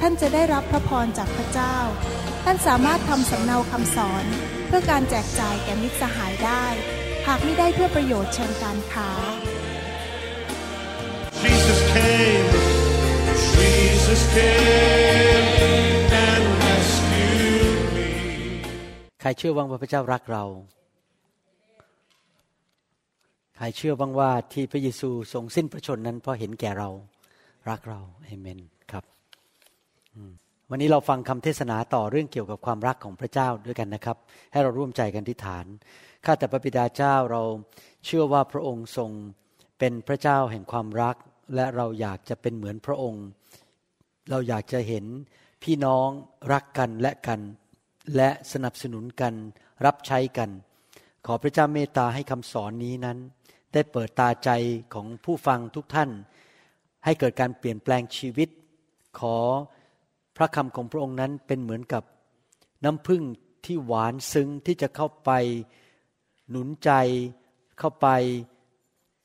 ท่านจะได้รับพระพรจากพระเจ้า ท่านสามารถทำสำเนาคำสอน เพื่อการแจกจ่ายแก่มิตรสหายได้ หากไม่ได้เพื่อประโยชน์เชิงการค้า Jesus came, Jesus came and rescued me. ใครเชื่อบ้างว่าพระเจ้ารักเรา ใครเชื่อบ้างว่าที่พระเยซูทรงสิ้นพระชนนั้นเพราะเห็นแก่เรา รักเราเอเมนครับอืม วันนี้เราฟังคำเทศนาต่อเรื่องเกี่ยวกับความรักของพระเจ้าด้วยกันนะครับ ให้เราร่วมใจกันที่ฐาน ข้าแต่พระบิดาเจ้าเราเชื่อว่าพระองค์ทรงเป็นพระเจ้าแห่งความรัก และเราอยากจะเป็นเหมือนพระองค์ เราอยากจะเห็นพี่น้องรักกันและกัน และสนับสนุนกัน รับใช้กัน ขอพระเจ้าเมตตาให้คำสอนนี้นั้น ได้เปิดตาใจของผู้ฟังทุกท่าน ให้เกิดการเปลี่ยนแปลงชีวิต ขอ พระคำของพระองค์นั้นเป็นเหมือนกับน้ำพึ่งที่หวานซึ้งที่จะเข้าไปหนุนใจ เข้าไป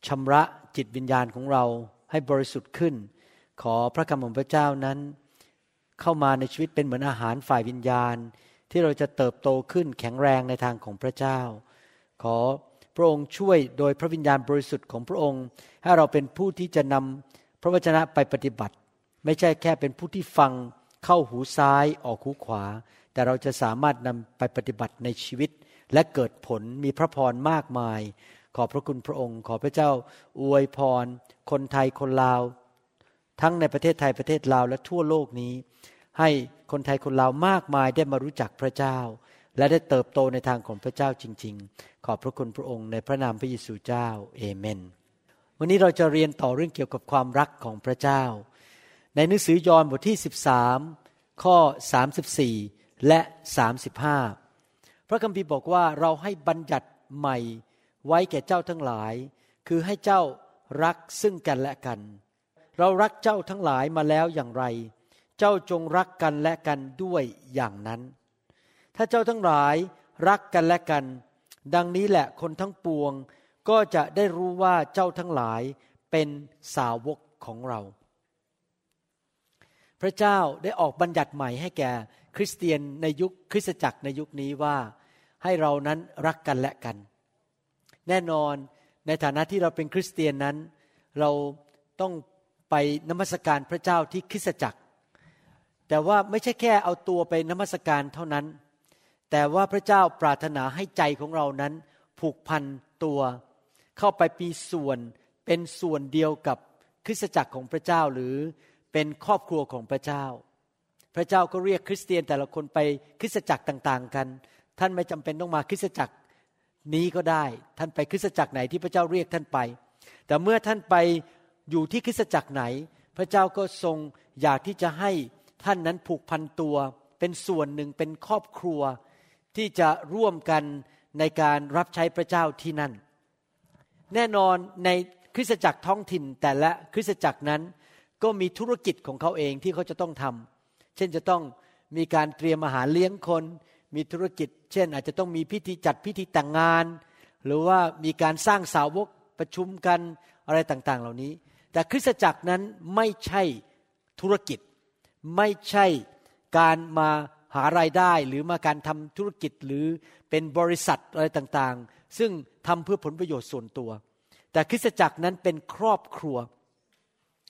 ชำระจิตวิญญาณของเราให้บริสุทธิ์ขึ้น ขอพระคำของพระเจ้านั้น เข้ามาในชีวิตเป็นเหมือนอาหารฝ่ายวิญญาณ ที่เราจะเติบโตขึ้นแข็งแรงในทางของพระเจ้า ขอพระองค์ช่วยโดยพระวิญญาณบริสุทธิ์ของพระองค์ ให้เราเป็นผู้ที่จะนำพระวจนะไปปฏิบัติ ไม่ใช่แค่เป็นผู้ที่ฟัง เข้าหูซ้ายออกหูขวา แต่เราจะสามารถนำไปปฏิบัติในชีวิต และเกิดผลมีพระพรมากมาย ขอพระคุณพระองค์ ขอพระเจ้า อวยพร คนไทยคนลาว ทั้งในประเทศไทยประเทศลาวและทั่วโลกนี้ ให้คนไทยคนลาวมากมายได้มารู้จักพระเจ้า และได้เติบโตในทางของพระเจ้าจริง ๆ ขอบพระคุณพระองค์ในพระนามพระเยซูเจ้าเอเมน วันนี้เราจะเรียนต่อเรื่องเกี่ยวกับความรักของพระเจ้า ในหนังสือยอห์นบทที่ 13 ข้อ 34 และ 35 พระคัมภีร์บอกว่าเราให้บัญญัติใหม่ไว้แก่เจ้าทั้งหลาย คือให้เจ้ารักซึ่งกันและกัน เรารักเจ้าทั้งหลายมาแล้วอย่างไร เจ้าจงรักกันและกันด้วยอย่างนั้น ถ้าเจ้าทั้งหลายรักกันและกัน ดังนี้แหละคนทั้งปวงก็จะได้รู้ว่าเจ้าทั้งหลายเป็นสาวกของเรา พระเจ้าได้ออกบัญญัติใหม่ให้แก่คริสเตียนในยุคคริสตจักรในยุคนี้ว่าให้เรานั้นรักกันและกัน แน่นอนในฐานะที่เราเป็นคริสเตียนนั้น เราต้องไปนมัสการพระเจ้าที่คริสตจักร แต่ว่าไม่ใช่แค่เอาตัวไปนมัสการเท่านั้น แต่ว่าพระเจ้าปรารถนาให้ใจของเรานั้น ผูกพันตัว เข้าไปปีส่วนเป็นส่วนเดียวกับคริสตจักรของพระเจ้าหรือ เป็นครอบครัวของพระเจ้า พระเจ้าก็เรียกคริสเตียนแต่ละคนไปคริสตจักรต่างๆ กัน ท่านไม่จำเป็นต้องมาคริสตจักรนี้ก็ได้ ท่านไปคริสตจักรไหนที่พระเจ้าเรียกท่านไป แต่เมื่อท่านไปอยู่ที่คริสตจักรไหน พระเจ้าก็ทรงอยากที่จะให้ท่านนั้นผูกพันตัว เป็นส่วนหนึ่งเป็นครอบครัวที่จะร่วมกันในการรับใช้พระเจ้าที่นั่น แน่นอนในคริสตจักรท้องถิ่นแต่ละคริสตจักรนั้น ก็มีธุรกิจของเขาเองที่เขาจะต้องทำเช่นจะต้องมีการเตรียมอาหารเลี้ยงคน มีธุรกิจ เช่น อาจจะต้องมีพิธีจัดพิธีแต่งงาน หรือว่ามีการสร้างสาวกประชุมกันอะไรต่างๆ เหล่านี้ แต่คริสตจักรนั้นไม่ใช่ธุรกิจ ไม่ใช่การมาหารายได้หรือมาการทำธุรกิจหรือเป็นบริษัทอะไรต่างๆ ซึ่งทำเพื่อผลประโยชน์ส่วนตัว แต่คริสตจักรนั้นเป็นครอบครัว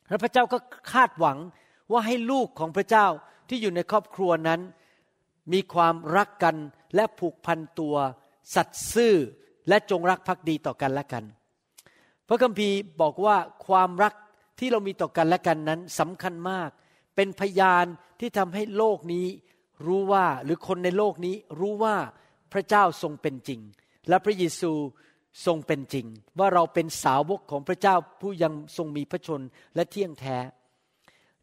และพระเจ้าก็คาดหวังว่าให้ลูกของพระเจ้าที่อยู่ในครอบครัวนั้น มีความรักกันและผูกพันตัว สัตย์ซื่อและจงรักภักดีต่อกันและกัน พระคัมภีร์บอกว่าความรักที่เรามีต่อกันและกันนั้นสำคัญมาก เป็นพยานที่ทำให้โลกนี้รู้ว่าหรือคนในโลกนี้รู้ว่าพระเจ้าทรงเป็นจริง และพระเยซู ทรงเป็นจริง ว่าเราเป็นสาวกของพระเจ้าผู้ยังทรงมีพระชนและเที่ยงแท้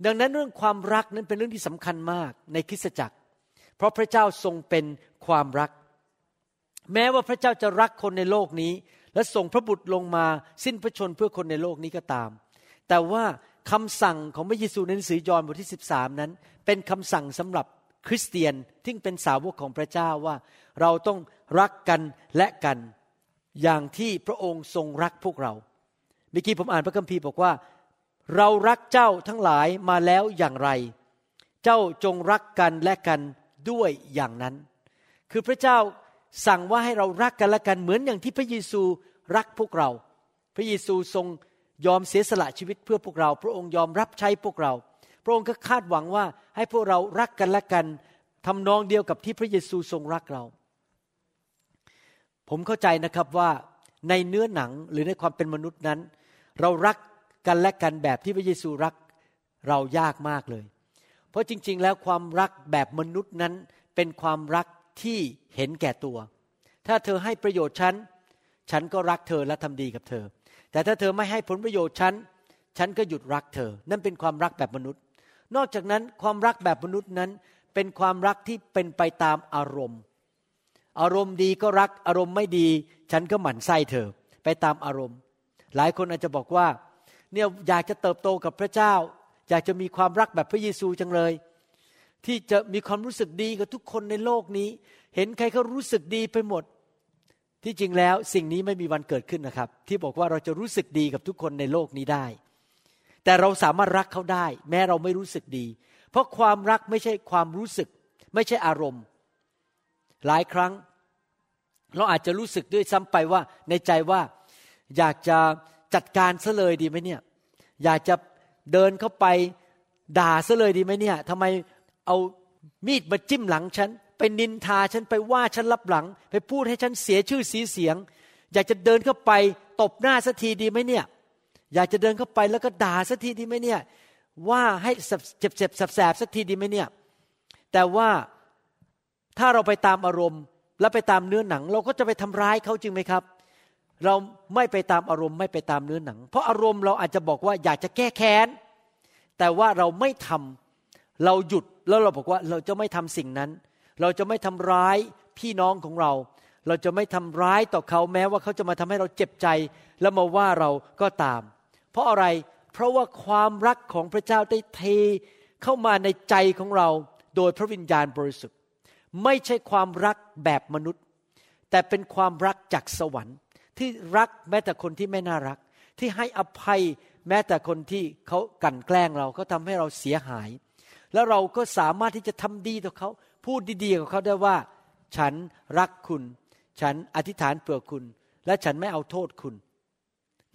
ดังนั้นเรื่องความรักนั้นเป็นเรื่องที่สำคัญมากในคริสตจักร เพราะพระเจ้าทรงเป็นความรัก แม้ว่าพระเจ้าจะรักคนในโลกนี้ และส่งพระบุตรลงมาสิ้นพระชนเพื่อคนในโลกนี้ก็ตาม แต่ว่าคำสั่งของพระเยซูในหนังสือยอห์นบทที่ 13 นั้น เป็นคำสั่งสำหรับคริสเตียนที่เป็นสาวกของพระเจ้าว่าเราต้องรักกันและกัน อย่างที่พระองค์ทรงรักพวกเราเมื่อกี้ผมอ่านพระคัมภีร์บอกว่า เรารักเจ้าทั้งหลายมาแล้วอย่างไร เจ้าจงรักกันและกันด้วยอย่างนั้น คือพระเจ้าสั่งว่าให้เรารักกันและกันเหมือนอย่างที่พระเยซูรักพวกเรา พระเยซูทรงยอมเสียสละชีวิตเพื่อพวกเรา พระองค์ยอมรับใช้พวกเรา พระองค์ก็คาดหวังว่าให้พวกเรารักกันและกันทำนองเดียวกับที่พระเยซูทรงรักเรา ผมเข้าใจนะครับว่าในเนื้อหนังหรือในความเป็นมนุษย์นั้น เรารักกันและกันแบบที่พระเยซูรักเรายากมากเลย เพราะจริง ๆ แล้วความรักแบบมนุษย์นั้นเป็นความรักที่เห็นแก่ตัว ถ้าเธอให้ประโยชน์ฉัน ฉันก็รักเธอและทำดีกับเธอ แต่ถ้าเธอไม่ให้ผลประโยชน์ฉัน ฉันก็หยุดรักเธอ นั่นเป็นความรักแบบมนุษย์ นอกจากนั้นความรักแบบมนุษย์นั้นเป็นความรักที่เป็นไปตามอารมณ์ อารมณ์ดีก็รัก อารมณ์ไม่ดี ฉันก็หมั่นไส้เธอ ไปตามอารมณ์ หลายคนอาจจะบอกว่า เนี่ยอยากจะเติบโตกับพระเจ้า อยากจะมีความรักแบบพระเยซูจังเลย ที่จะมีความรู้สึกดีกับทุกคนในโลกนี้ เห็นใครเขารู้สึกดีไปหมด ที่จริงแล้วสิ่งนี้ไม่มีวันเกิดขึ้นนะครับ ที่บอกว่าเราจะรู้สึกดีกับทุกคนในโลกนี้ได้ แต่เราสามารถรักเขาได้ แม้เราไม่รู้สึกดี เพราะความรักไม่ใช่ความรู้สึก ไม่ใช่อารมณ์ หลายครั้ง เราอาจจะรู้สึกด้วยซ้ำไปว่าในใจว่าอยากจะจัดการซะเลยดีไหมเนี่ยอยากจะเดินเข้าไปด่าซะเลยดีไหมเนี่ยทำไมเอามีดมาจิ้มหลังฉัน ไปนินทาฉันไปว่าฉันรับหลัง ไปพูดให้ฉันเสียชื่อเสียเสียง อยากจะเดินเข้าไปตบหน้าสักทีดีไหมเนี่ย อยากจะเดินเข้าไปแล้วก็ด่าสักทีดีไหมเนี่ย ว่าให้เจ็บเจ็บแสบสักทีดีไหมเนี่ย แต่ว่าถ้าเราไปตามอารมณ์ และไปตามเนื้อหนัง เราก็จะไปทำร้ายเขาจริงไหมครับ เราไม่ไปตามอารมณ์ไม่ไปตามเนื้อหนัง เพราะอารมณ์เราอาจจะบอกว่าอยากจะแก้แค้น แต่ว่าเราไม่ทำเราหยุดแล้วเราบอกว่าเราจะไม่ทำสิ่งนั้น เราจะไม่ทำร้ายพี่น้องของเรา เราจะไม่ทำร้ายต่อเขาแม้ว่าเขาจะมาทำให้เราเจ็บใจ แล้วมาว่าเราก็ตาม เพราะอะไรเพราะว่าความรักของพระเจ้าได้เทเข้ามาในใจของเราโดยพระวิญญาณบริสุทธิ์ ไม่ใช่ความรักแบบมนุษย์ แต่เป็นความรักจากสวรรค์ ที่รักแม้แต่คนที่ไม่น่ารัก ที่ให้อภัยแม้แต่คนที่เขากั่นแกล้งเราเขาทาให้เราเสียหาย แล้วเราก็สามารถที่จะทำดีต่อเขาพูดดีๆกับเขาได้ว่า ฉันรักคุณ ฉันอธิษฐานเผื่อคุณ และฉันไม่เอาโทษคุณ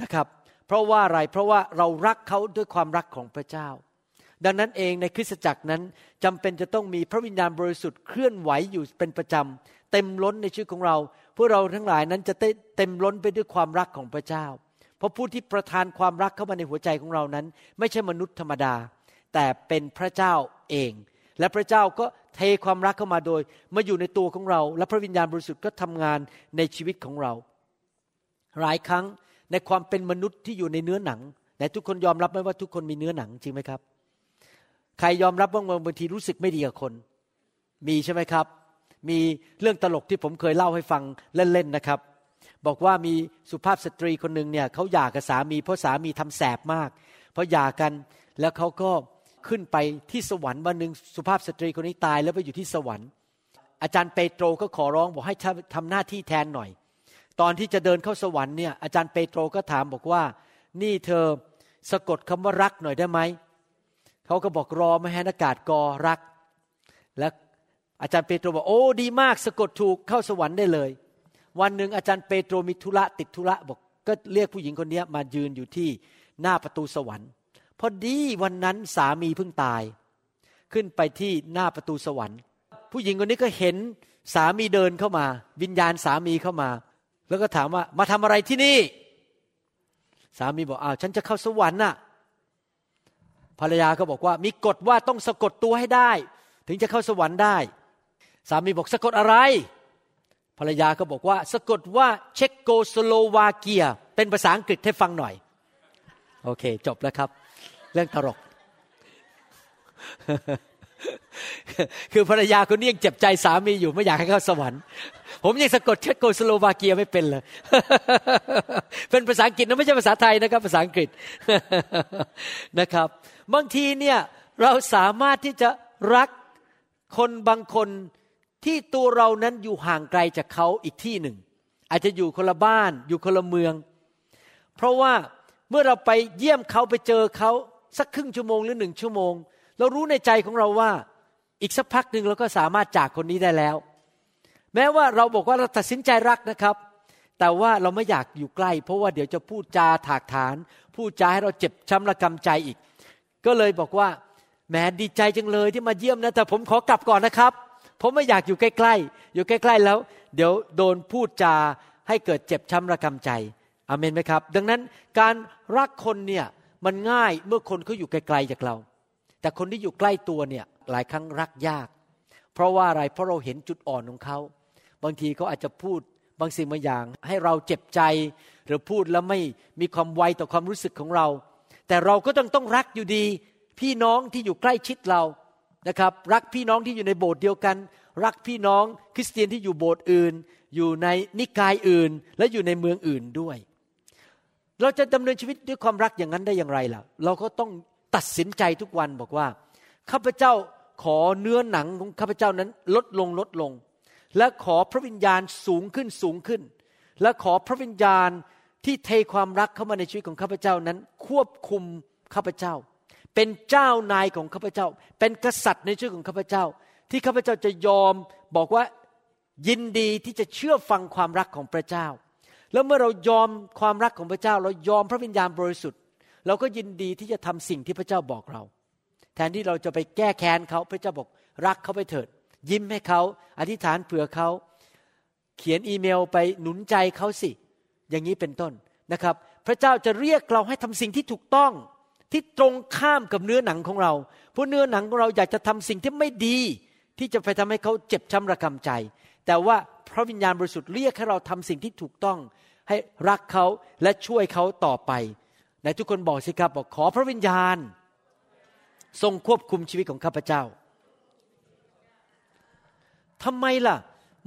นะครับ เพราะว่าอะไรเพราะว่าเรารักเขาด้วยความรักของพระเจ้า ดังนั้นเองในคริสตจักรนั้นจำเป็นจะต้องมีพระวิญญาณบริสุทธิ์เคลื่อนไหวอยู่เป็นประจำเต็มล้นในชีวิตของเราพวกเราทั้งหลายนั้นจะเต็มล้นไปด้วยความรักของพระเจ้า เพราะผู้ที่ประทานความรักเข้ามาในหัวใจของเรานั้น ไม่ใช่มนุษย์ธรรมดา แต่เป็นพระเจ้าเอง และพระเจ้าก็เทความรักเข้ามาโดยมาอยู่ในตัวของเรา และพระวิญญาณบริสุทธิ์ก็ทำงานในชีวิตของเรา หลายครั้งในความเป็นมนุษย์ที่อยู่ในเนื้อหนังแต่ทุกคนยอมรับไหมว่าทุกคนมีเนื้อหนังจริงไหมครับ ใครยอมรับว่าบางทีรู้สึกไม่ดีกับคน มีใช่ไหมครับ มีเรื่องตลกที่ผมเคยเล่าให้ฟังเล่นๆนะครับ บอกว่ามีสุภาพสตรีคนหนึ่งเนี่ยเขาหย่ากับสามี เพราะสามีทำแสบมากเพราะหย่ากันแล้วเขาก็ขึ้นไปที่สวรรค์วันหนึ่งสุภาพสตรีคนนี้ตายแล้วไปอยู่ที่สวรรค์ อาจารย์เปโตรก็ขอร้องบอกให้ทำหน้าที่แทนหน่อย ตอนที่จะเดินเข้าสวรรค์เนี่ยอาจารย์เปโตรก็ถามบอกว่า นี่เธอสะกดคำว่ารักหน่อยได้ไหม เขาก็บอกรอไม่ให้อากาศกอรัก และอาจารย์เปโตรบอกโอ้ดีมากสะกดถูกเข้าสวรรค์ได้เลย วันหนึ่งอาจารย์เปโตรมีธุระติดธุระบอกก็เรียกผู้หญิงคนนี้มายืนอยู่ที่หน้าประตูสวรรค์พอดีวันนั้นสามีเพิ่งตาย ขึ้นไปที่หน้าประตูสวรรค์ ผู้หญิงคนนี้ก็เห็นสามีเดินเข้ามา วิญญาณสามีเข้ามา แล้วก็ถามว่ามาทำอะไรที่นี่ สามีบอกอ้าวฉันจะเข้าสวรรค์น่ะ ภรรยาก็บอกว่ามีกฎว่าต้องสะกดตัวให้ได้ ถึงจะเข้าสวรรค์ได้ สามีบอกสะกดอะไร ภรรยาก็บอกว่า สะกดว่าเช็กโกสโลวาเกีย เป็นภาษาอังกฤษให้ฟังหน่อย โอเค จบแล้วครับ เรื่องตลก คือภรรยาคนนี้ยังเจ็บใจสามีอยู่ไม่อยากให้เข้าสวรรค์ ผมยังสะกดเช็กโกสโลวาเกียไม่เป็นเลย เป็นภาษาอังกฤษนะไม่ใช่ภาษาไทยนะครับ ภาษาอังกฤษนะครับ บางทีเนี่ยเราสามารถที่จะรักคนบางคนที่ตัวเรานั้นอยู่ห่างไกลจากเขาอีกที่หนึ่ง อาจจะอยู่คนละบ้านอยู่คนละเมือง เพราะว่าเมื่อเราไปเยี่ยมเขาไปเจอเขาสักครึ่งชั่วโมงหรือหนึ่งชั่วโมง เรารู้ในใจของเราว่า อีกสักพักหนึ่งเราก็สามารถจากคนนี้ได้แล้ว แม้ว่าเราบอกว่าเราตัดสินใจรักนะครับ แต่ว่าเราไม่อยากอยู่ใกล้ เพราะว่าเดี๋ยวจะพูดจาถากถานพูดจาให้เราเจ็บช้ำระกำใจอีก ก็เลยบอกว่าแหมดีใจจังเลยที่มาเยี่ยมนะแต่ผมขอกลับก่อนนะครับ ผมไม่อยากอยู่ใกล้ๆอยู่ใกล้ๆแล้ว เดี๋ยวโดนพูดจาให้เกิดเจ็บช้ำระกำใจอเมนไหมครับ ดังนั้นการรักคนเนี่ยมันง่ายเมื่อคนเขาอยู่ไกลๆจากเรา แต่คนที่อยู่ใกล้ตัวเนี่ยหลายครั้งรักยาก เพราะว่าอะไรเพราะเราเห็นจุดอ่อนของเขา บางทีเขาอาจจะพูดบางสิ่งบางอย่าง ให้เราเจ็บใจ หรือพูดแล้วไม่มีความไวต่อความรู้สึกของเรา แต่เราก็ต้องต้องรักอยู่ดี พี่น้องที่อยู่ใกล้ชิดเรานะครับ รักพี่น้องที่อยู่ในโบสถ์เดียวกัน รักพี่น้องคริสเตียนที่อยู่โบสถ์อื่น อยู่ในนิกายอื่น และอยู่ในเมืองอื่นด้วย เราจะดำเนินชีวิตด้วยความรักอย่างนั้นได้อย่างไรล่ะ เราก็ต้อง ตัดสินใจทุกวันบอกว่าข้าพเจ้าขอเนื้อหนังของข้าพเจ้านั้นลดลงลดลง และขอพระวิญญาณสูงขึ้นสูงขึ้น และขอพระวิญญาณที่เทความรักเข้ามาในชีวิตของข้าพเจ้านั้น ควบคุมข้าพเจ้า เป็นเจ้านายของข้าพเจ้า เป็นกษัตริย์ในชีวิตของข้าพเจ้า ที่ข้าพเจ้าจะยอมบอกว่ายินดีที่จะเชื่อฟังความรักของพระเจ้า แล้วเมื่อเรายอมความรักของพระเจ้า เรายอมพระวิญญาณบริสุทธิ์ เราก็ยินดีที่จะทำสิ่งที่พระเจ้าบอกเรา แทนที่เราจะไปแก้แค้นเขาพระเจ้าบอกรักเขาไปเถิด ยิ้มให้เขาอธิษฐานเผื่อเขาเขียนอีเมลไปหนุนใจเขาสิ อย่างนี้เป็นต้นนะครับ พระเจ้าจะเรียกเราให้ทำสิ่งที่ถูกต้องที่ตรงข้ามกับเนื้อหนังของเราเพราะเนื้อหนังของเราอยากจะทำสิ่งที่ไม่ดี ที่จะไปทำให้เขาเจ็บช้าระกำใจ แต่ว่าพระวิญญาณบริสุทธิ์เรียกให้เราทำสิ่งที่ถูกต้อง ให้รักเขาและช่วยเขาต่อไป ไหนทุกคนบอกสิครับบอกขอพระวิญญาณ ทรงควบคุมชีวิตของข้าพเจ้าทำไมล่ะ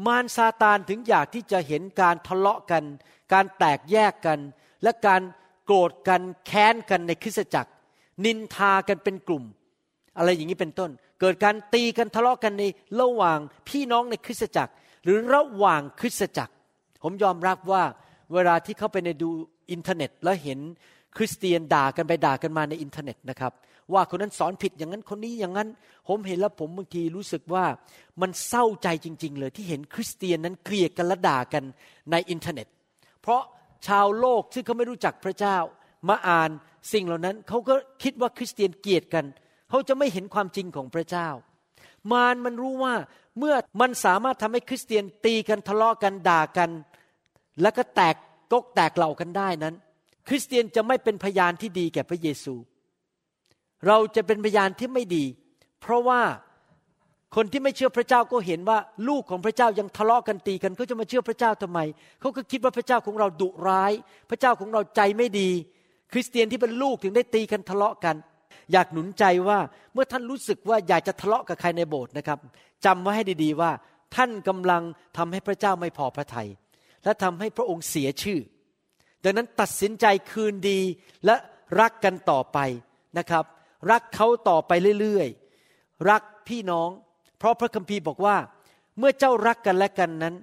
มารซาตานถึงอยากที่จะเห็นการทะเลาะกัน การแตกแยกกัน และการโกรธกันแค้นกันในคริสตจักร นินทากันเป็นกลุ่ม อะไรอย่างนี้เป็นต้น เกิดการตีกันทะเลาะกันในระหว่างพี่น้องในคริสตจักร หรือระหว่างคริสตจักร ผมยอมรับว่าเวลาที่เข้าไปในดูอินเทอร์เน็ตแล้วเห็น คริสเตียนด่ากันไปด่ากันมาในอินเทอร์เน็ตนะครับ ว่าคนนั้นสอนผิดอย่างนั้นคนนี้อย่างนั้น ผมเห็นแล้วผมบางทีรู้สึกว่ามันเศร้าใจจริง ๆ เลยที่เห็นคริสเตียนนั้นเกลียดกันและด่ากันในอินเทอร์เน็ต เพราะชาวโลกซึ่งเขาไม่รู้จักพระเจ้า มาอ่านสิ่งเหล่านั้นเขาก็คิดว่าคริสเตียนเกลียดกัน เขาจะไม่เห็นความจริงของพระเจ้า มารมันรู้ว่าเมื่อมันสามารถทำให้คริสเตียนตีกันทะเลาะกันด่ากัน แล้วก็แตกก๊กแตกเหล่ากันได้นั้น คริสเตียนจะไม่เป็นพยานที่ดีแก่พระเยซู เราจะเป็นพยานที่ไม่ดี เพราะว่าคนที่ไม่เชื่อพระเจ้าก็เห็นว่า ลูกของพระเจ้ายังทะเลาะกันตีกันเขาจะมาเชื่อพระเจ้าทำไมเขาก็คิดว่าพระเจ้าของเราดุร้าย พระเจ้าของเราใจไม่ดี คริสเตียนที่เป็นลูกถึงได้ตีกันทะเลาะกัน อยากหนุนใจว่าเมื่อท่านรู้สึกว่าอยากจะทะเลาะกับใครในโบสถ์นะครับจำไว้ให้ดีๆว่า ท่านกำลังทำให้พระเจ้าไม่พอพระทยัยและทำให้พระองค์เสียชื่อ ดังนั้นตัดสินใจคืนดีและรักกันต่อไปนะครับ รักเขาต่อไปเรื่อยๆ รักพี่น้อง เพราะพระคัมภีร์บอกว่า เมื่อเจ้ารักกันและกันนั้น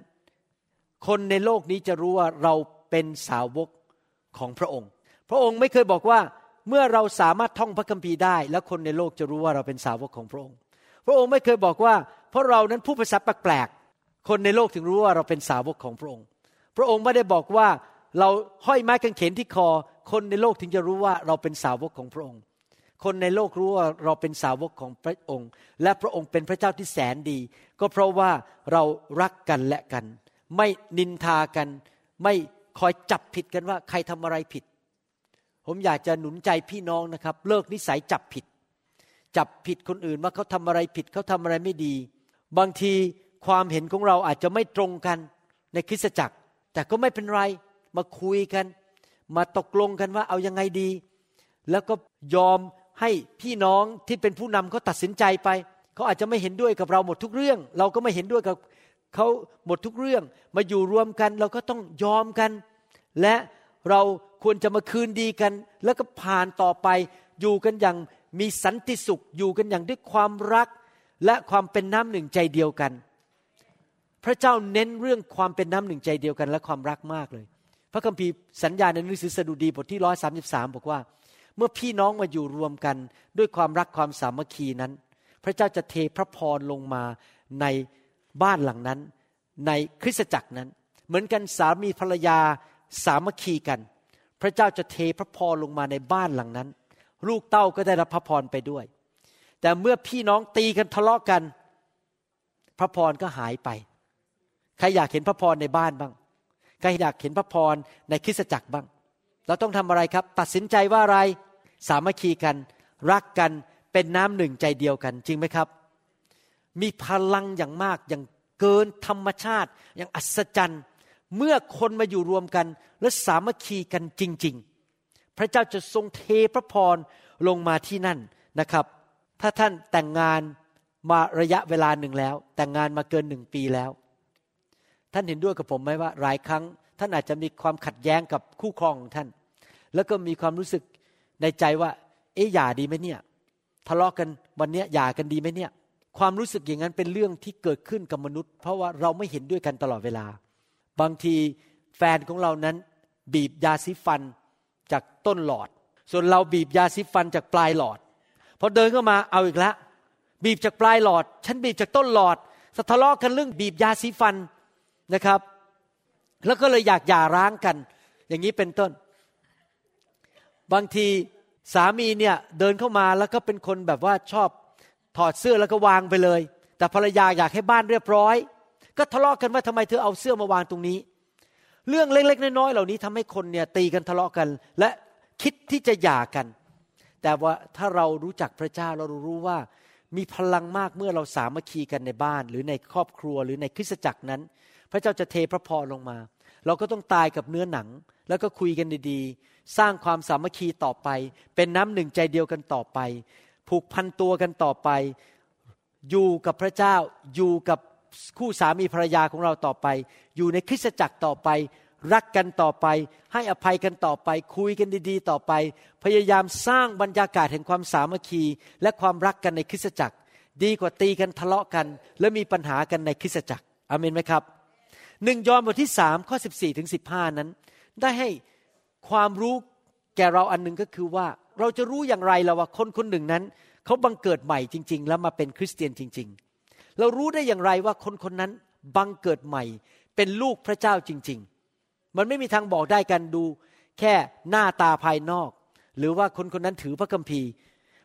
คนในโลกนี้จะรู้ว่าเราเป็นสาวกของพระองค์ พระองค์ไม่เคยบอกว่าเมื่อเราสามารถท่องพระคัมภีร์ได้ แล้วคนในโลกจะรู้ว่าเราเป็นสาวกของพระองค์ พระองค์ไม่เคยบอกว่า เพราะเรานั้นพูดภาษาแปลกๆคนในโลกถึงรู้ว่าเราเป็นสาวกของพระองค์ พระองค์ไม่ได้บอกว่า เราห้อยไม้กางเขนที่คอ คนในโลกถึงจะรู้ว่าเราเป็นสาวกของพระองค์ คนในโลกรู้ว่าเราเป็นสาวกของพระองค์ และพระองค์เป็นพระเจ้าที่แสนดี ก็เพราะว่าเรารักกันและกัน ไม่นินทากัน ไม่คอยจับผิดกันว่าใครทำอะไรผิด ผมอยากจะหนุนใจพี่น้องนะครับ เลิกนิสัยจับผิด จับผิดคนอื่นว่าเขาทำอะไรผิดเขาทำอะไรไม่ดี บางทีความเห็นของเราอาจจะไม่ตรงกันในคริสตจักร แต่ก็ไม่เป็นไร มาคุยกัน มาตกลงกันว่าเอายังไงดี แล้วก็ยอมให้พี่น้องที่เป็นผู้นำเขาตัดสินใจไป เขาอาจจะไม่เห็นด้วยกับเราหมดทุกเรื่อง เราก็ไม่เห็นด้วยกับเขาหมดทุกเรื่อง มาอยู่รวมกันเราก็ต้องยอมกัน และเราควรจะมาคืนดีกัน แล้วก็ผ่านต่อไป อยู่กันอย่างมีสันติสุข อยู่กันอย่างด้วยความรัก และความเป็นน้ำหนึ่งใจเดียวกัน พระเจ้าเน้นเรื่องความเป็นน้ำหนึ่งใจเดียวกัน และความรักมากเลย ระคัมภีร์สัญญาในหนังสือสดุดีบทที่ร้อยสาสิบสามบอกว่า เมื่อพี่น้องมาอยู่รวมกันด้วยความรักความสามัคคีนั้น พระเจ้าจะเทพระพรลงมาในบ้านหลังนั้น ในคริสตจักรนั้น เหมือนกันสามีภรรยาสามัคคีกัน พระเจ้าจะเทพระพรลงมาในบ้านหลังนั้น ลูกเต้าก็ได้รับพระพรไปด้วย แต่เมื่อพี่น้องตีกันทะเลาะกัน พระพรก็หายไป ใครอยากเห็นพระพรในบ้านบ้าง ใครอยากเห็นพระพรในคริสตจักรบ้าง เราต้องทำอะไรครับ ตัดสินใจว่าอะไร สามัคคีกัน รักกันเป็นน้ำหนึ่งใจเดียวกัน จริงไหมครับ มีพลังอย่างมากอย่างเกินธรรมชาติ อย่างอัศจรรย์ เมื่อคนมาอยู่รวมกัน และสามัคคีกันจริง ๆ พระเจ้าจะทรงเทพระพรลงมาที่นั่นนะครับ ถ้าท่านแต่งงานมาระยะเวลาหนึ่งแล้ว แต่งงานมาเกินหนึ่งปีแล้ว ท่านเห็นด้วยกับผมไหมว่า หลายครั้ง ท่านอาจจะมีความขัดแย้งกับคู่ครองของท่าน แล้วก็มีความรู้สึกในใจว่า เอ๊ะหย่าดีไหมเนี่ย ทะเลาะกันวันนี้หย่ากันดีไหมเนี่ย ความรู้สึกอย่างนั้นเป็นเรื่องที่เกิดขึ้นกับมนุษย์ เพราะว่าเราไม่เห็นด้วยกันตลอดเวลา บางทีแฟนของเรานั้นบีบยาสีฟันจากต้นหลอด ส่วนเราบีบยาสีฟันจากปลายหลอดพอเดินเข้ามาเอาอีกแล้วบีบจากปลายหลอด ฉันบีบจากต้นหลอดสทะเลาะกันเรื่องบีบยาสีฟัน นะครับ แล้วก็เลยอยากหย่าร้างกัน อย่างนี้เป็นต้น บางทีสามีเนี่ยเดินเข้ามาแล้วก็เป็นคนแบบว่าชอบถอดเสื้อแล้วก็วางไปเลย แต่ภรรยาอยากให้บ้านเรียบร้อย ก็ทะเลาะกันว่าทำไมเธอเอาเสื้อมาวางตรงนี้ เรื่องเล็กๆน้อยๆเหล่านี้ทำให้คนเนี่ยตีกันทะเลาะกัน และคิดที่จะหย่ากัน แต่ว่าถ้าเรารู้จักพระเจ้าเรารู้ว่ามีพลังมากเมื่อเราสามัคคีกันในบ้าน หรือในครอบครัวหรือในคริสตจักรนั้น พระเจ้าจะเทพระพรลงมา เราก็ต้องตายกับเนื้อหนัง แล้วก็คุยกันดีๆ สร้างความสามัคคีต่อไป เป็นน้ำหนึ่งใจเดียวกันต่อไป ผูกพันตัวกันต่อไป อยู่กับพระเจ้า อยู่กับคู่สามีภรรยาของเราต่อไป อยู่ในคริสตจักรต่อไป รักกันต่อไป ให้อภัยกันต่อไป คุยกันดีๆ ต่อไป พยายามสร้างบรรยากาศแห่งความสามัคคี และความรักกันในคริสตจักร ดีกว่าตีกันทะเลาะกัน และมีปัญหากันในคริสตจักรอเมนไหมครับ หนึ่งยอห์นบทที่สามข้อสิบสี่ถึงสิบห้านั้น ได้ให้ความรู้แก่เราอันหนึ่งก็คือว่าเราจะรู้อย่างไรล่ะว่าคนคนหนึ่งนั้น เขาบังเกิดใหม่จริง ๆ แล้วมาเป็นคริสเตียนจริง ๆ เรารู้ได้อย่างไรว่าคนคนนั้นบังเกิดใหม่ เป็นลูกพระเจ้าจริง ๆ มันไม่มีทางบอกได้กันดู แค่หน้าตาภายนอก หรือว่าคนคนนั้นถือพระคัมภีร์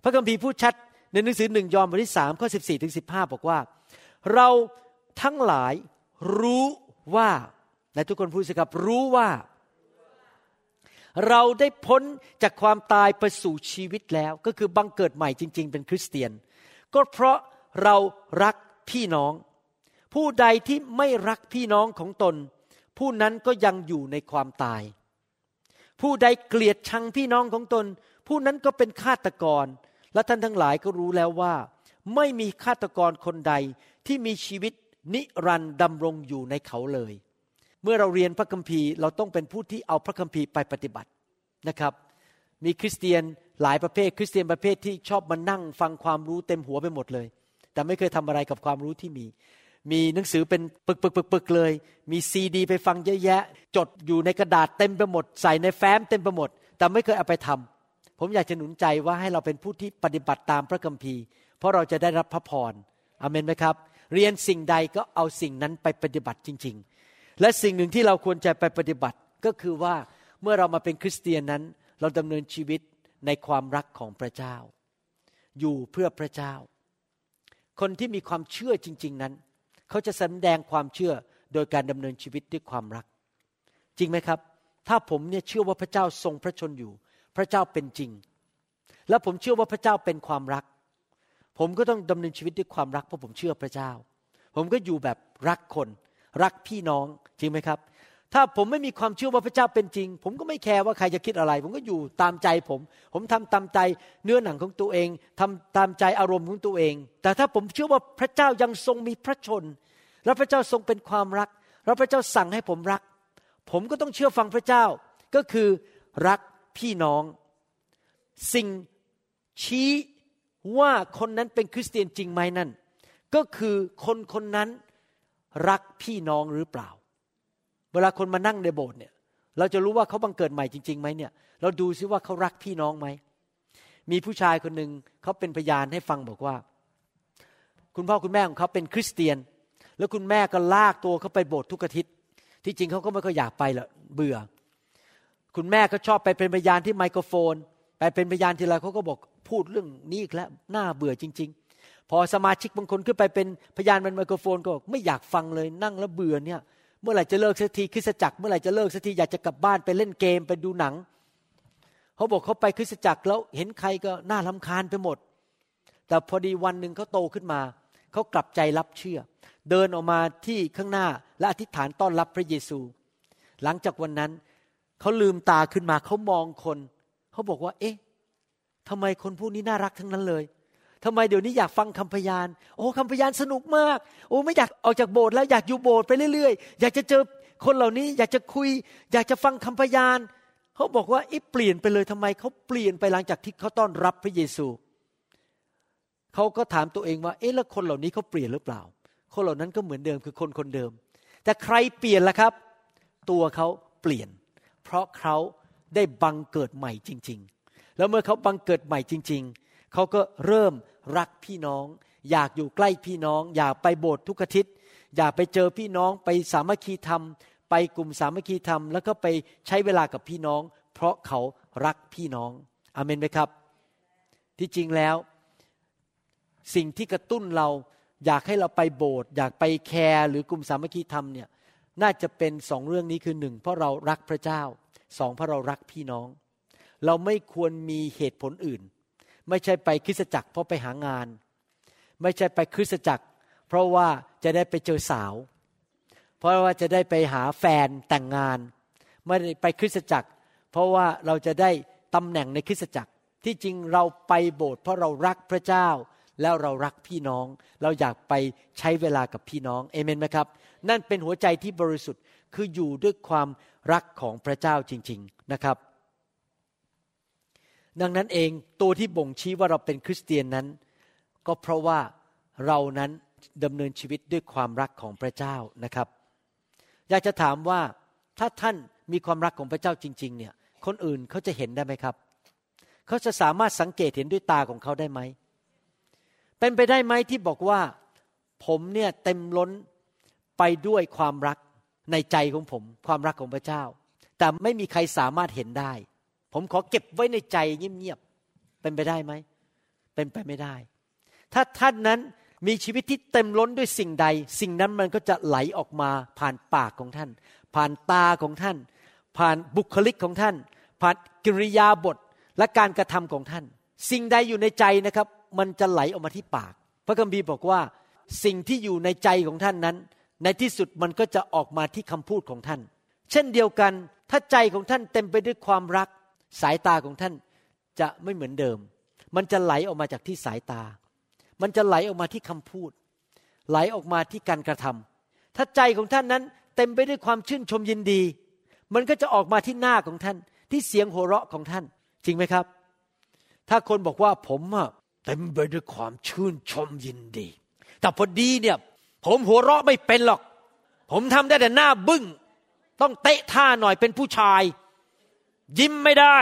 พระคัมภีร์พูดชัดในหนังสือหนึ่งยอห์นบทที่สามข้อสิบสี่ถึงสิบห้าบอกว่า เราทั้งหลายรู้ ว่าในทุกคนพูดสิครับรู้ว่า เราได้พ้นจากความตายไปสู่ชีวิตแล้ว ก็คือบังเกิดใหม่จริง ๆ เป็นคริสเตียน ก็เพราะเรารักพี่น้อง ผู้ใดที่ไม่รักพี่น้องของตน ผู้นั้นก็ยังอยู่ในความตาย ผู้ใดเกลียดชังพี่น้องของตน ผู้นั้นก็เป็นฆาตกร และท่านทั้งหลายก็รู้แล้วว่า ไม่มีฆาตกรคนใดที่มีชีวิต นิรันดำรงอยู่ในเขาเลย เมื่อเราเรียนพระคัมภีร์เราต้องเป็นผู้ที่เอาพระคัมภีร์ไปปฏิบัตินะครับ มีคริสเตียนหลายประเภท คริสเตียนประเภทที่ชอบมานั่งฟังความรู้เต็มหัวไปหมดเลย แต่ไม่เคยทำอะไรกับความรู้ที่มี มีหนังสือเป็นปึกปึกปึกปึกเลย มีซีดี ไปฟังเยอะแยะ จดอยู่ในกระดาษเต็มไปหมด ใส่ในแฟ้มเต็มไปหมด แต่ไม่เคยเอาไปทำผมอยากจะหนุนใจว่าให้เราเป็นผู้ที่ปฏิบัติตามพระคัมภีร์ เพราะเราจะได้รับพระพรอเมนไหมครับ เรียนสิ่งใดก็เอาสิ่งนั้นไปปฏิบัติจริง ๆ และสิ่งหนึ่งที่เราควรจะไปปฏิบัติก็คือว่าเมื่อเรามาเป็นคริสเตียนนั้น เราดำเนินชีวิตในความรักของพระเจ้า อยู่เพื่อพระเจ้า คนที่มีความเชื่อจริง ๆนั้น เขาจะแสดงความเชื่อโดยการดำเนินชีวิตด้วยความรัก จริงไหมครับ ถ้าผมเนี่ยเชื่อว่าพระเจ้าทรงพระชนอยู่ พระเจ้าเป็นจริง และผมเชื่อว่าพระเจ้าเป็นความรัก ผมก็ต้องดำเนินชีวิตด้วยความรักเพราะผมเชื่อพระเจ้า ผมก็อยู่แบบรักคน รักพี่น้องจริงไหมครับ ถ้าผมไม่มีความเชื่อว่าพระเจ้าเป็นจริง ผมก็ไม่แคร์ว่าใครจะคิดอะไร ผมก็อยู่ตามใจผม ผมทำตามใจเนื้อหนังของตัวเองทำตามใจอารมณ์ของตัวเอง แต่ถ้าผมเชื่อว่าพระเจ้ายังทรงมีพระชน และพระเจ้าทรงเป็นความรัก แล้วพระเจ้าสั่งให้ผมรัก ผมก็ต้องเชื่อฟังพระเจ้าก็คือรักพี่น้อง สิ่งชี้ ว่าคนนั้นเป็นคริสเตียนจริงไหมนั่น ก็คือคนคนนั้นรักพี่น้องหรือเปล่า เวลาคนมานั่งในโบสถ์เนี่ย เราจะรู้ว่าเขาบังเกิดใหม่จริงๆไหมเนี่ย เราดูซิว่าเขารักพี่น้องไหม มีผู้ชายคนหนึ่งเขาเป็นพยานให้ฟังบอกว่า คุณพ่อคุณแม่ของเขาเป็นคริสเตียน แล้วคุณแม่ก็ลากตัวเขาไปโบสถ์ทุกอาทิตย์ที่จริงเขาก็ไม่ค่อยอยากไปหรอกเบื่อ คุณแม่ก็ชอบไปเป็นพยานที่ไมโครโฟน ไปเป็นพยานทีไรเขาก็บอก พูดเรื่องนี้อีกแล้วน่าเบื่อจริง ๆ พอสมาชิกบางคนขึ้นไปเป็นพยานเป็นไมโครโฟนก็บอกไม่อยากฟังเลยนั่งแล้วเบื่อเนี่ย เมื่อไหร่จะเลิกสักทีคริสจักรเมื่อไหร่จะเลิกสักทีอยากจะกลับบ้านไปเล่นเกมไปดูหนังเขาบอกเขาไปคริสจักรแล้วเห็นใครก็น่าลำคาญไปหมด แต่พอดีวันหนึ่งเขาโตขึ้นมาเขากลับใจรับเชื่อ เดินออกมาที่ข้างหน้าและอธิษฐานต้อนรับพระเยซู หลังจากวันนั้นเขาลืมตาขึ้นมาเขามองคนเขาบอกว่า เอ๊ะ ทำไมคนพวกนี้น่ารักทั้งนั้นเลยทำไมเดี๋ยวนี้อยากฟังคำพยาน โอ้คำพยานสนุกมาก โอ้ไม่อยากออกจากโบสถ์แล้วอยากอยู่โบสถ์ไปเรื่อยๆ อยากจะเจอคนเหล่านี้ อยากจะคุย อยากจะฟังคำพยาน เขาบอกว่าอีเปลี่ยนไปเลยทำไมเขาเปลี่ยนไปหลังจากที่เขาต้อนรับพระเยซู เขาก็ถามตัวเองว่า เอ๊ะแล้วคนเหล่านี้เขาเปลี่ยนหรือเปล่า คนเหล่านั้นก็เหมือนเดิมคือคนคนเดิม แต่ใครเปลี่ยนล่ะครับ ตัวเขาเปลี่ยน เพราะเขาได้บังเกิดใหม่จริง ๆ แล้วเมื่อเขาบังเกิดใหม่จริง ๆ เขาก็เริ่มรักพี่น้อง อยากอยู่ใกล้พี่น้อง อยากไปโบสถ์ทุกอาทิตย์ อยากไปเจอพี่น้องไปสามัคคีธรรม ไปกลุ่มสามัคคีธรรม แล้วก็ไปใช้เวลากับพี่น้อง เพราะเขารักพี่น้องอเมนไหมครับ ที่จริงแล้ว สิ่งที่กระตุ้นเราอยากให้เราไปโบสถ์อยากไปแคร์หรือกลุ่มสามัคคีธรรมเนี่ยน่าจะเป็นสองเรื่องนี้คือหนึ่งเพราะเรารักพระเจ้าสองเพราะเรารักพี่น้อง เราไม่ควรมีเหตุผลอื่น ไม่ใช่ไปคริสตจักรเพราะไปหางาน ไม่ใช่ไปคริสตจักร เพราะว่าจะได้ไปเจอสาว เพราะว่าจะได้ไปหาแฟนแต่งงาน ไม่ได้ไปคริสตจักร เพราะว่าเราจะได้ตำแหน่งในคริสตจักรที่จริงเราไปโบสถ์เพราะเรารักพระเจ้าแล้วเรารักพี่น้อง เราอยากไปใช้เวลากับพี่น้องเอเมนไหมครับ นั่นเป็นหัวใจที่บริสุทธิ์คืออยู่ด้วยความรักของพระเจ้าจริง ๆนะครับ ดังนั้นเองตัวที่บ่งชี้ว่าเราเป็นคริสเตียนนั้น ก็เพราะว่าเรานั้นดำเนินชีวิตด้วยความรักของพระเจ้านะครับ อยากจะถามว่าถ้าท่านมีความรักของพระเจ้าจริง ๆ เนี่ย คนอื่นเขาจะเห็นได้ไหมครับ เขาจะสามารถสังเกตเห็นด้วยตาของเขาได้ไหม เป็นไปได้ไหมที่บอกว่าผมเนี่ยเต็มล้นไปด้วยความรักในใจของผม ความรักของพระเจ้า แต่ไม่มีใครสามารถเห็นได้ ผมขอเก็บไว้ในใจเงียบๆเป็นไปได้ไหมเป็นไปไม่ได้ ถ้าท่านนั้นมีชีวิตที่เต็มล้นด้วยสิ่งใด สิ่งนั้นมันก็จะไหลออกมาผ่านปากของท่าน ผ่านตาของท่าน ผ่านบุคลิกของท่าน ผ่านกิริยาบทและการกระทำของท่าน สิ่งใดอยู่ในใจนะครับ มันจะไหลออกมาที่ปาก พระคัมภีร์บอกว่า สิ่งที่อยู่ในใจของท่านนั้น ในที่สุดมันก็จะออกมาที่คำพูดของท่าน เช่นเดียวกัน ถ้าใจของท่านเต็มไปด้วยความรัก สายตาของท่านจะไม่เหมือนเดิม มันจะไหลออกมาจากที่สายตา มันจะไหลออกมาที่คำพูด ไหลออกมาที่การกระทำถ้าใจของท่านนั้นเต็มไปด้วยความชื่นชมยินดี มันก็จะออกมาที่หน้าของท่าน ที่เสียงหัวเราะของท่าน จริงไหมครับ ถ้าคนบอกว่าผมเต็มไปด้วยความชื่นชมยินดี แต่พอดีเนี่ย ผมหัวเราะไม่เป็นหรอก ผมทำได้แต่หน้าบึง้ง ต้องเตะท่าหน่อยเป็นผู้ชาย ยิ้มไม่ได้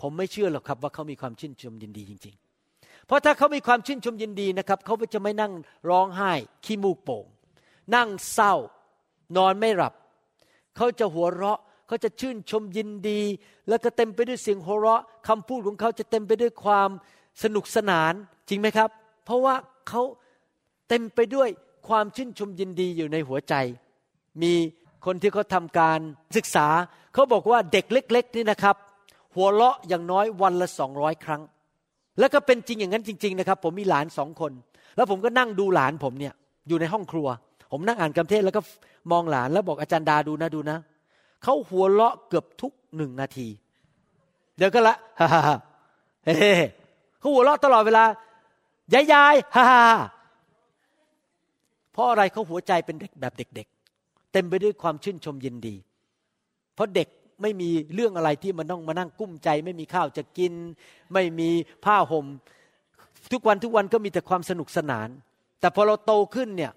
ผมไม่เชื่อหรอกครับ ว่าเขามีความชื่นชมยินดีจริง ๆ เพราะถ้าเขามีความชื่นชมยินดีนะครับเขาจะไม่นั่งร้องไห้ขี้มูกโป่ง นั่งเศร้า นอนไม่หลับเขาจะหัวเราะเขาจะชื่นชมยินดี แล้วก็เต็มไปด้วยเสียงหัวเราะคำพูดของเขาจะเต็มไปด้วยความสนุกสนานจริงไหมครับ เพราะว่าเขาเต็มไปด้วยความชื่นชมยินดีอยู่ในหัวใจ มี คนที่เขาทำการศึกษาเขาบอกว่าเด็กเล็ก ๆ นี่นะครับ หัวเราะอย่างน้อยวันละสองร้อยครั้ง แล้วก็เป็นจริงอย่างนั้นจริง ๆ นะครับ ผมมีหลานสองคน แล้วผมก็นั่งดูหลานผมเนี่ยอยู่ในห้องครัว ผมนั่งอ่านคำเทศแล้วก็มองหลานแล้วบอกอาจารย์ดาดูนะดูนะเขาหัวเราะเกือบทุกหนึ่งนาที เดี๋ยวก็ละฮ่าฮ่าเฮ้เขาหัวเราะตลอดเวลายายยายฮ่าฮ่าเพราะอะไรเขาหัวใจเป็นเด็กแบบเด็ก ๆ เต็มไปด้วยความชื่นชมยินดี เพราะเด็กไม่มีเรื่องอะไรที่มันต้องมานั่งกุ้มใจ ไม่มีข้าวจะกิน ไม่มีผ้าหม่มทุกวันทุกวันก็มีแต่ความสนุกสนาน แต่พอเราโตขึ้นเนี่ย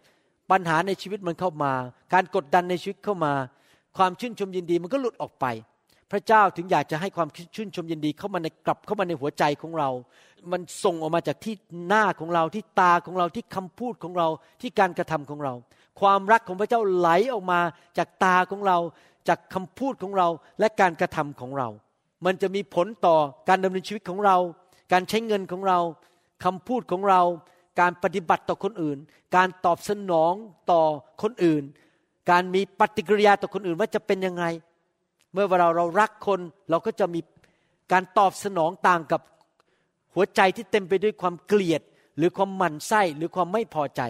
ปัญหาในชีวิตมันเข้ามา การกดดันในชีวิตเข้ามา ความชื่นชมยินดีมันก็หลุดออกไป พระเจ้าถึงอยากจะให้ความชื่นชมยินดีเข้ามาในกลับเข้ามาในหัวใจของเรา มันส่งออกมาจากที่หน้าของเราที่ตาของเราที่คำพูดของเราที่การกระทำของเรา ความรักของพระเจ้าไหลออกมาจากตาของเรา จากคำพูดของเราและการกระทำของเรา มันจะมีผลต่อการดำเนินชีวิตของเรา การใช้เงินของเราคำพูดของเรา การปฏิบัติต่อคนอื่น การตอบสนองต่อคนอื่น การมีปฏิกิริยาต่อคนอื่นว่าจะเป็นยังไง เมื่อเวลาเรารักคนเราก็จะมีการตอบสนองต่างกับหัวใจที่เต็มไปด้วยความเกลียด หรือความหมั่นไส้หรือความไม่พอใจ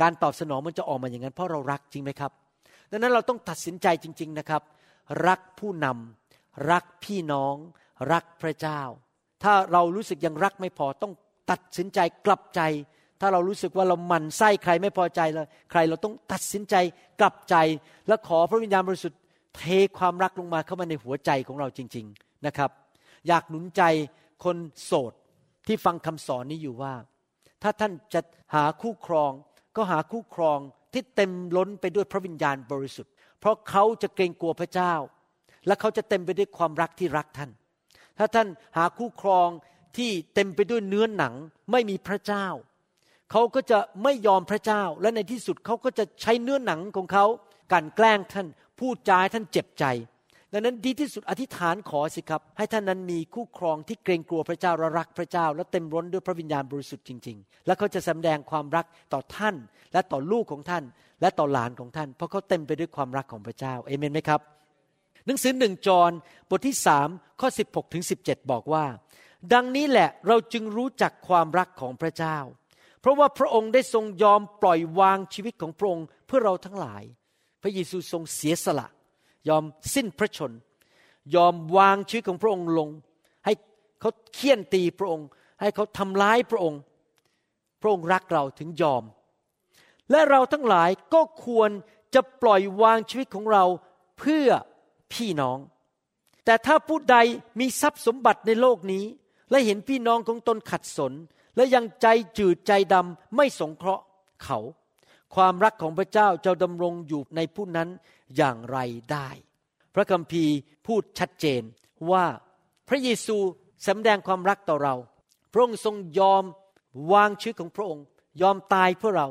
การตอบสนองมันจะออกมาอย่างนั้นเพราะเรารักจริงไหมครับ ดังนั้นเราต้องตัดสินใจจริง ๆนะครับ รักผู้นำรักพี่น้อง รักพระเจ้า ถ้าเรารู้สึกยังรักไม่พอต้องตัดสินใจกลับใจ ถ้าเรารู้สึกว่าเราหมั่นไส้ใครไม่พอใจเลยใครเราต้องตัดสินใจกลับใจ และขอพระวิญญาณบริสุทธิ์เทความรักลงมาเข้ามาในหัวใจของเราจริง ๆนะครับ อยากหนุนใจคนโสดที่ฟังคำสอนนี้อยู่ว่า ถ้าท่านจะหาคู่ครอง ก็หาคู่ครองที่เต็มล้นไปด้วยพระวิญญาณบริสุทธิ์ เพราะเขาจะเกรงกลัวพระเจ้า และเขาจะเต็มไปด้วยความรักที่รักท่าน ถ้าท่านหาคู่ครองที่เต็มไปด้วยเนื้อหนังไม่มีพระเจ้า เขาก็จะไม่ยอมพระเจ้า และในที่สุดเขาก็จะใช้เนื้อหนังของเขากันแกล้งท่านพูดจาให้ท่านเจ็บใจ ดังนั้นดีที่สุดอธิษฐานขอสิครับ ให้ท่านนั้นมีคู่ครองที่เกรงกลัวพระเจ้าและรักพระเจ้า และเต็มร้นด้วยพระวิญญาณบริสุทธิ์จริง ๆ และเขาจะแสดงความรักต่อท่าน และต่อลูกของท่าน และต่อหลานของท่าน เพราะเขาเต็มไปด้วยความรักของพระเจ้าเอเมนไหมครับ หนังสือหนึ่งจอห์นบทที่สามข้อ16ถึง17บอกว่า ดังนี้แหละเราจึงรู้จักความรักของพระเจ้า เพราะว่าพระองค์ได้ทรงยอมปล่อยวางชีวิตของพระองค์เพื่อเราทั้งหลาย พระเยซูทรงเสียสละ ยอมสิ้นพระชน ยอมวางชีวิตของพระองค์ลง ให้เขาเคี่ยนตีพระองค์ ให้เขาทำร้ายพระองค์ พระองค์รักเราถึงยอม และเราทั้งหลายก็ควรจะปล่อยวางชีวิตของเราเพื่อพี่น้อง แต่ถ้าผู้ใดมีทรัพย์สมบัติในโลกนี้ และเห็นพี่น้องของตนขัดสน และยังใจจืดใจดำไม่สงเคราะห์เขา ความรักของพระเจ้าจะดำรงอยู่ในผู้นั้นอย่างไรได้ พระคัมภีร์พูดชัดเจนว่าพระเยซูสำแดงความรักต่อเรา พระองค์ทรงยอมวางชีวิตของพระองค์ ยอมตายเพื่อเรา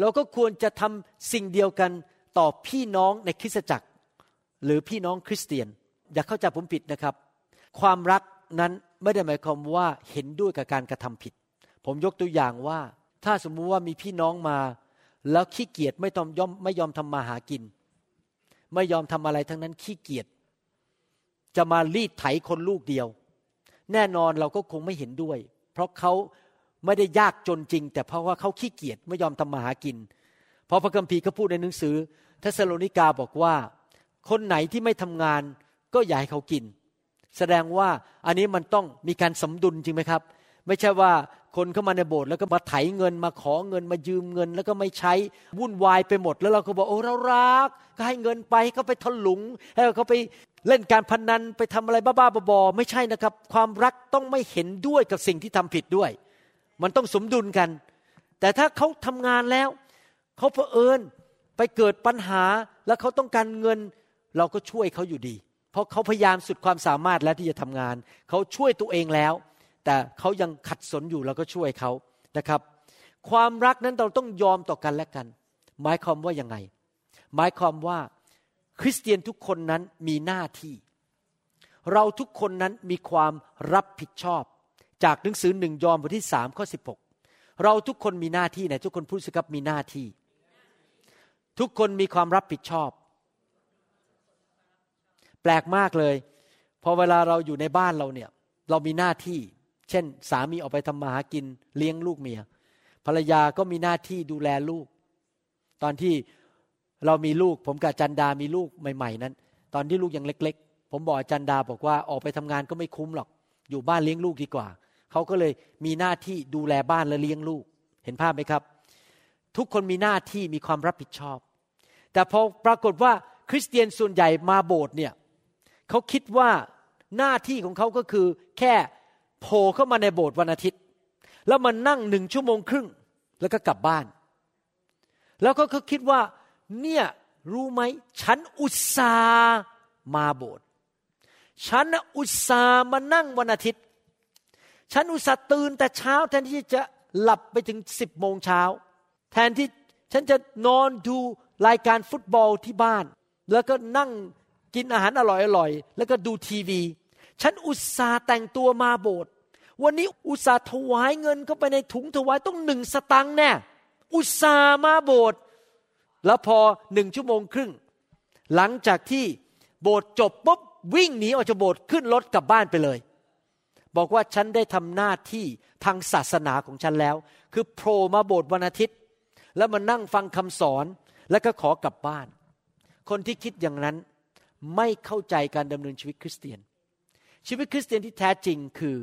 เราก็ควรจะทำสิ่งเดียวกันต่อพี่น้องในคริสตจักร หรือพี่น้องคริสเตียน อย่าเข้าใจผมผิดนะครับ ความรักนั้นไม่ได้หมายความว่าเห็นด้วยกับการกระทำผิด ผมยกตัวอย่างว่า ถ้าสมมุติว่ามีพี่น้องมา แล้วขี้เกียจไม่ยอมไม่ยอมทำมาหากิน ไม่ยอมทำอะไรทั้งนั้นขี้เกียจจะมารีดไถคนลูกเดียว แน่นอนเราก็คงไม่เห็นด้วย เพราะเขาไม่ได้ยากจนจริง แต่เพราะว่าเขาขี้เกียจไม่ยอมทำมาหากิน เพราะพระคัมภีร์เขาพูดในหนังสือเทสโลนิกาบอกว่า คนไหนที่ไม่ทำงานก็อย่าให้เขากิน แสดงว่าอันนี้มันต้องมีการสมดุลจริงไหมครับ ไม่ใช่ว่า คนเข้ามาในโบสถ์แล้วก็มาไถเงินมาขอเงินมายืมเงิน แล้วก็ไม่ใช้วุ่นวายไปหมด แล้วเราก็บอกโอ้เรารัก ก็ให้เงินไปเขาไปทะลุงให้เขาไปเล่นการพนันไปทำอะไรบ้าๆบอๆไม่ใช่นะครับ ความรักต้องไม่เห็นด้วยกับสิ่งที่ทำผิดด้วย มันต้องสมดุลกัน แต่ถ้าเขาทำงานแล้วเขาเผอิญไปเกิดปัญหาแล้วเขาต้องการเงิน เราก็ช่วยเขาอยู่ดี เพราะเขาพยายามสุดความสามารถแล้วที่จะทำงาน เขาช่วยตัวเองแล้ว แต่เขายังขัดสนอยู่เราก็ช่วยเขานะครับ ความรักนั้นเราต้องยอมต่อกันและกัน หมายความว่ายังไง หมายความว่าคริสเตียนทุกคนนั้นมีหน้าที่ เราทุกคนนั้นมีความรับผิดชอบ จากหนังสือหนึ่งยอห์นบทที่สามข้อสิบหกเราทุกคนมีหน้าที่ไหนทุกคนพูดสิครับมีหน้าที่ ทุกคนมีความรับผิดชอบ แปลกมากเลย พอเวลาเราอยู่ในบ้านเราเนี่ย เรามีหน้าที่ เช่น สามีออกไปทำมาหากินเลี้ยงลูกเมีย ภรรยาก็มีหน้าที่ดูแลลูก ตอนที่เรามีลูก ผมกับจันดามีลูกใหม่ ๆ นั้น ตอนที่ลูกยังเล็ก ๆ ผมบอกจันดาบอกว่าออกไปทำงานก็ไม่คุ้มหรอก อยู่บ้านเลี้ยงลูกดีกว่า เขาก็เลยมีหน้าที่ดูแลบ้านและเลี้ยงลูก เห็นภาพไหมครับ ทุกคนมีหน้าที่มีความรับผิดชอบ แต่พอปรากฏว่าคริสเตียนส่วนใหญ่มาโบสถ์เนี่ยเขาคิดว่าหน้าที่ของเขาก็คือแค่ โผล่เข้ามาในโบสถ์วันอาทิตย์ แล้วมานั่งหนึ่งชั่วโมงครึ่ง แล้วก็กลับบ้าน แล้วก็เขาคิดว่า เนี่ยรู้ไหมฉันอุตส่าห์มาโบสถ์ฉันอุตส่าห์มานั่งวันอาทิตย์ ฉันอุตส่าห์ตื่นแต่เช้า แทนที่จะหลับไปถึงสิบโมงเช้า แทนที่ฉันจะนอนดูรายการฟุตบอลที่บ้าน แล้วก็นั่งกินอาหารอร่อยๆ แล้วก็ดูทีวี ฉันอุตส่าห์แต่งตัวมาโบสถ์วันนี้อุตส่าห์ถวายเงินเข้าไปในถุงถวายต้องหนึ่งสตังค์แน่อุตส่าห์มาโบสถ์แล้วพอหนึ่งชั่วโมงครึ่ง หลังจากที่โบสถ์จบปุ๊บวิ่งหนีออกจากโบสถ์ขึ้นรถกลับบ้านไปเลย บอกว่าฉันได้ทำหน้าที่ทางศาสนาของฉันแล้ว คือโผล่มาโบสถ์วันอาทิตย์ แล้วมานั่งฟังคำสอนแล้วก็ขอกลับบ้าน คนที่คิดอย่างนั้นไม่เข้าใจการดำเนินชีวิตคริสเตียน ชีวิตคริสเตียนที่แท้จริงคือ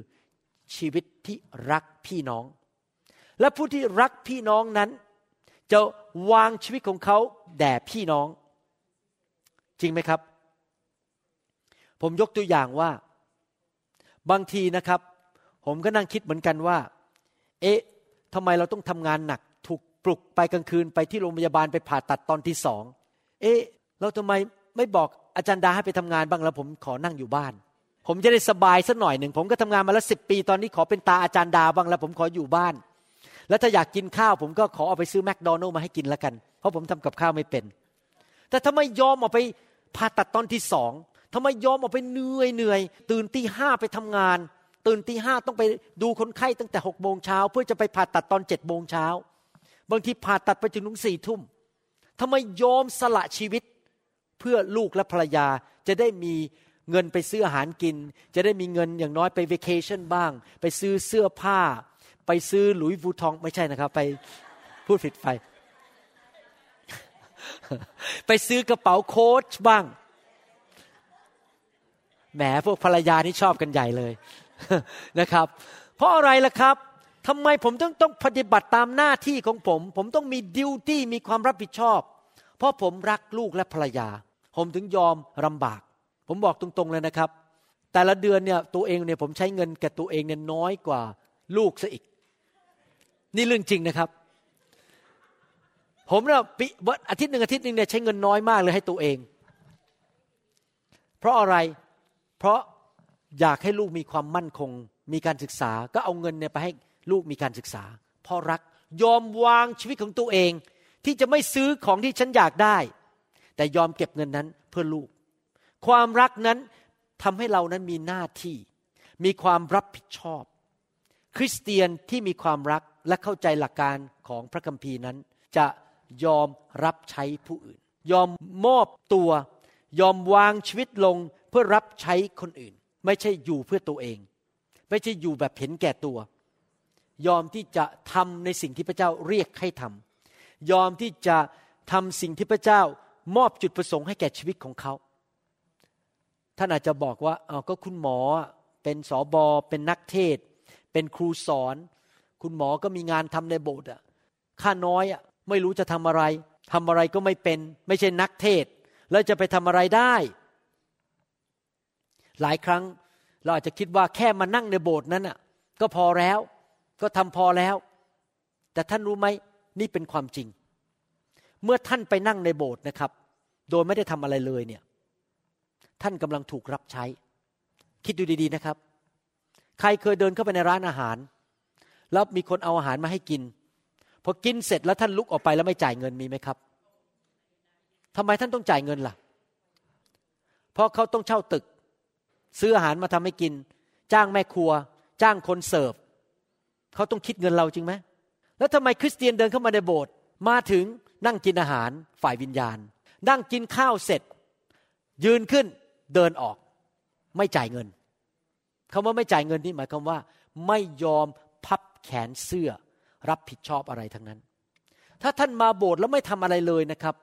ชีวิตที่รักพี่น้อง และผู้ที่รักพี่น้องนั้น จะวางชีวิตของเขาแด่พี่น้อง จริงไหมครับ ผมยกตัวอย่างว่า บางทีนะครับ ผมก็นั่งคิดเหมือนกันว่า เอ๊ะทำไมเราต้องทำงานหนัก ถูกปลุกไปกลางคืนไปที่โรงพยาบาลไปผ่าตัดตอนที่สอง เอ๊ะ เราทำไมไม่บอกอาจารย์ดาให้ไปทำงานบ้างแล้วผมขอนั่งอยู่บ้าน ผมจะได้สบายสักหน่อยหนึ่ง ผมก็ทำงานมาแล้วสิบปีตอนนี้ขอเป็นตาอาจารย์ดาบ้างแล้ว ผมขออยู่บ้าน แล้วถ้าอยากกินข้าว ผมก็ขอเอาไปซื้อแมคโดนัลล์มาให้กินแล้วกัน เพราะผมทำกับข้าวไม่เป็น แต่ทำไมยอมออกไปผ่าตัดตอนที่สองทำไมยอมออกไปเหนื่อยเหนื่อยตื่นตีห้าไปทำงาน ตื่นตีห้าต้องไปดูคนไข้ตั้งแต่หกโมงเช้าเพื่อจะไปผ่าตัดตอนเจ็ดโมงเช้าบางทีผ่าตัดไปถึงถึงสี่ทุ่มทำไมยอมสละชีวิตเพื่อลูกและภรรยาจะได้มี เงินไปซื้ออาหารกิน จะได้มีเงินอย่างน้อยไปเวกชันบ้าง ไปซื้อเสื้อผ้า ไปซื้อหลุยวูทองไม่ใช่นะครับ ไปพูดผิดไป ไปซื้อกระเป๋าโค้ชบ้างแหมพวกภรรยานี่ชอบกันใหญ่เลยนะครับ เพราะอะไรล่ะครับทำไมผมต้องต้องปฏิบัติตามหน้าที่ของผม ผมต้องมีดิวตี้มีความรับผิดชอบ เพราะผมรักลูกและภรรยา ผมถึงยอมลำบาก ผมบอกตรงๆเลยนะครับ แต่ละเดือนเนี่ยตัวเองเนี่ยผมใช้เงินแก่ตัวเองเนี่ยน้อยกว่าลูกซะอีก นี่เรื่องจริงนะครับ ผมเนี่ยปีอาทิตย์หนึ่งอาทิตย์หนึ่งเนี่ยใช้เงินน้อยมากเลยให้ตัวเอง เพราะอะไรเพราะอยากให้ลูกมีความมั่นคง มีการศึกษา ก็เอาเงินเนี่ยไปให้ลูกมีการศึกษาพ่อรักยอมวางชีวิตของตัวเอง ที่จะไม่ซื้อของที่ฉันอยากได้ แต่ยอมเก็บเงินนั้นเพื่อลูก ความรักนั้นทำให้เรานั้นมีหน้าที่ มีความรับผิดชอบ คริสเตียนที่มีความรักและเข้าใจหลักการของพระคัมภีร์นั้น จะยอมรับใช้ผู้อื่น ยอมมอบตัว ยอมวางชีวิตลงเพื่อรับใช้คนอื่น ไม่ใช่อยู่เพื่อตัวเอง ไม่ใช่อยู่แบบเห็นแก่ตัว ยอมที่จะทำในสิ่งที่พระเจ้าเรียกให้ทำยอมที่จะทำสิ่งที่พระเจ้ามอบจุดประสงค์ให้แก่ชีวิตของเขา ท่านอาจจะบอกว่าเอาก็คุณหมอเป็นสอบอเป็นนักเทศ เป็นครูสอน คุณหมอก็มีงานทำในโบสถ์อะค่าน้อยอะไม่รู้จะทำอะไรทำอะไรก็ไม่เป็น ไม่ใช่นักเทศ แล้วจะไปทำอะไรได้ หลายครั้งเราอาจจะคิดว่าแค่มานั่งในโบสถ์นั้นอะ ก็พอแล้ว ก็ทำพอแล้ว แต่ท่านรู้ไหมนี่เป็นความจริง เมื่อท่านไปนั่งในโบสถ์นะครับ โดยไม่ได้ทำอะไรเลยเนี่ย ท่านกำลังถูกรับใช้ คิดดูดีๆนะครับ ใครเคยเดินเข้าไปในร้านอาหาร แล้วมีคนเอาอาหารมาให้กินพอกินเสร็จแล้วท่านลุกออกไปแล้วไม่จ่ายเงินมีไหมครับทำไมท่านต้องจ่ายเงินล่ะ เพราะเขาต้องเช่าตึก ซื้ออาหารมาทำให้กิน จ้างแม่ครัว จ้างคนเสิร์ฟเขาต้องคิดเงินเราจริงไหมแล้วทำไมคริสเตียนเดินเข้ามาในโบสถ์มาถึงนั่งกินอาหารฝ่ายวิญญาณ นั่งกินข้าวเสร็จ ยืนขึ้น เดินออก ไม่จ่ายเงินคำว่าไม่จ่ายเงินนี่หมายความว่า ไม่ยอมพับแขนเสื้อ รับผิดชอบอะไรทั้งนั้น ถ้าท่านมาโบสถ์แล้วไม่ทำอะไรเลยนะครับ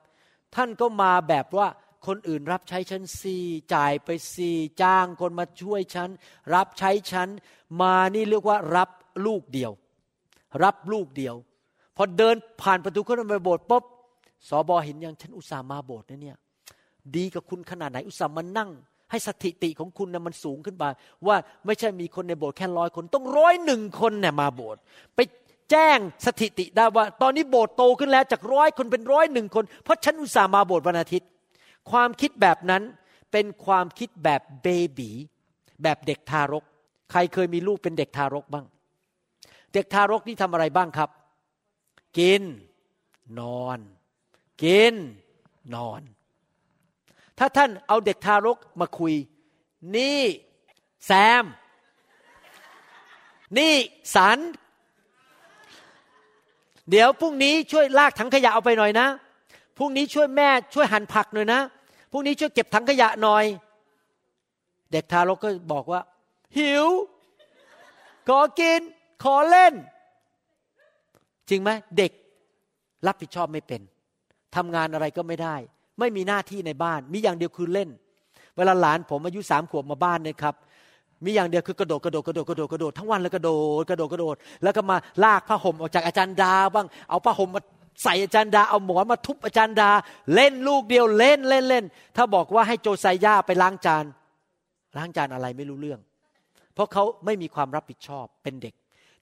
ท่านก็มาแบบว่าคนอื่นรับใช้ฉันซีจ่ายไปซีจ้างคนมาช่วยฉัน รับใช้ฉัน มานี่เรียกว่ารับลูกเดียว รับลูกเดียว พอเดินผ่านประตูเข้าไปโบสถ์ปุ๊บสอบอเห็นยังฉันอุตส่าห์มาโบสถ์นะเนี่ย ดีกับคุณขนาดไหนอุตส่าห์มานั่ง ให้สถิติของคุณนะมันสูงขึ้นมาว่าไม่ใช่มีคนในโบสถ์แค่ร้อยคนต้องร้อยหนึ่งคนเนี่ยมาโบสถ์ไปแจ้งสถิติได้ว่า ตอนนี้โบสถ์โตขึ้นแล้วจากร้อยคนเป็นร้อยหนึ่งคน เพราะฉันอุตส่าห์มาโบสถ์วันอาทิตย์ ความคิดแบบนั้นเป็นความคิดแบบเบบีแบบเด็กทารก ใครเคยมีลูกเป็นเด็กทารกบ้าง เด็กทารกนี่ทำอะไรบ้างครับ กิน นอน กิน นอน ถ้าท่านเอาเด็กทารกมาคุย นี่แซม นี่สัน เดี๋ยวพรุ่งนี้ช่วยลากถังขยะเอาไปหน่อยนะ พรุ่งนี้ช่วยแม่ช่วยหั่นผักหน่อยนะ พรุ่งนี้ช่วยเก็บถังขยะหน่อย เด็กทารกก็บอกว่า หิว ขอกิน ขอเล่น จริงไหมเด็กรับผิดชอบไม่เป็นทำงานอะไรก็ไม่ได้ ไม่มีหน้าที่ในบ้าน มีอย่างเดียวคือเล่น เวลาหลานผมอายุสามขวบมาบ้านเนี่ยครับมีอย่างเดียวคือกระโดดกระโดดกระโดดกระโดดกระโดดทั้งวันแล้วกระโดดกระโดดกระโดด แล้วก็มาลากผ้าห่มออกจากอาจารย์ดาบ้างเอาผ้าห่มมาใส่อาจารย์ดาเอาหมอนมาทุบอาจารย์ดา เล่นลูกเดียวเล่นเล่นเล่น ถ้าบอกว่าให้โจไซย่าไปล้างจานล้างจานอะไรไม่รู้เรื่อง เพราะเขาไม่มีความรับผิดชอบเป็นเด็ก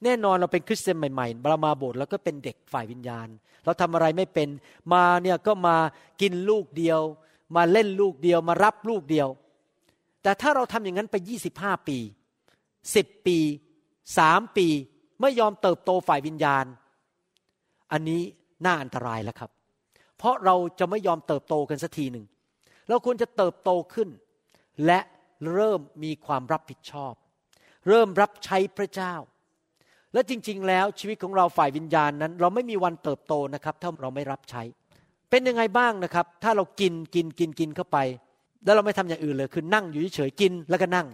แน่นอนเราเป็นคริสเตียนใหม่ๆเรามาโบสถ์แล้วก็เป็นเด็กฝ่ายวิญญาณ เราทำอะไรไม่เป็นมาเนี่ยก็มากินลูกเดียว มาเล่นลูกเดียว มารับลูกเดียว แต่ถ้าเราทำอย่างนั้นไป 25 ปีสิบปีสามปีไม่ยอมเติบโตฝ่ายวิญญาณ อันนี้น่าอันตรายแล้วครับ เพราะเราจะไม่ยอมเติบโตกันสักทีหนึ่งเราควรจะเติบโตขึ้น และเริ่มมีความรับผิดชอบ เริ่มรับใช้พระเจ้า และจริง ๆ แล้วชีวิตของเราฝ่ายวิญญาณนั้น เราไม่มีวันเติบโตนะครับถ้าเราไม่รับใช้ เป็นยังไงบ้างนะครับ ถ้าเรากินกินกินกินเข้าไป แล้วเราไม่ทำอย่างอื่นเลยคือนั่งอยู่เฉยๆกินแล้วก็นั่ง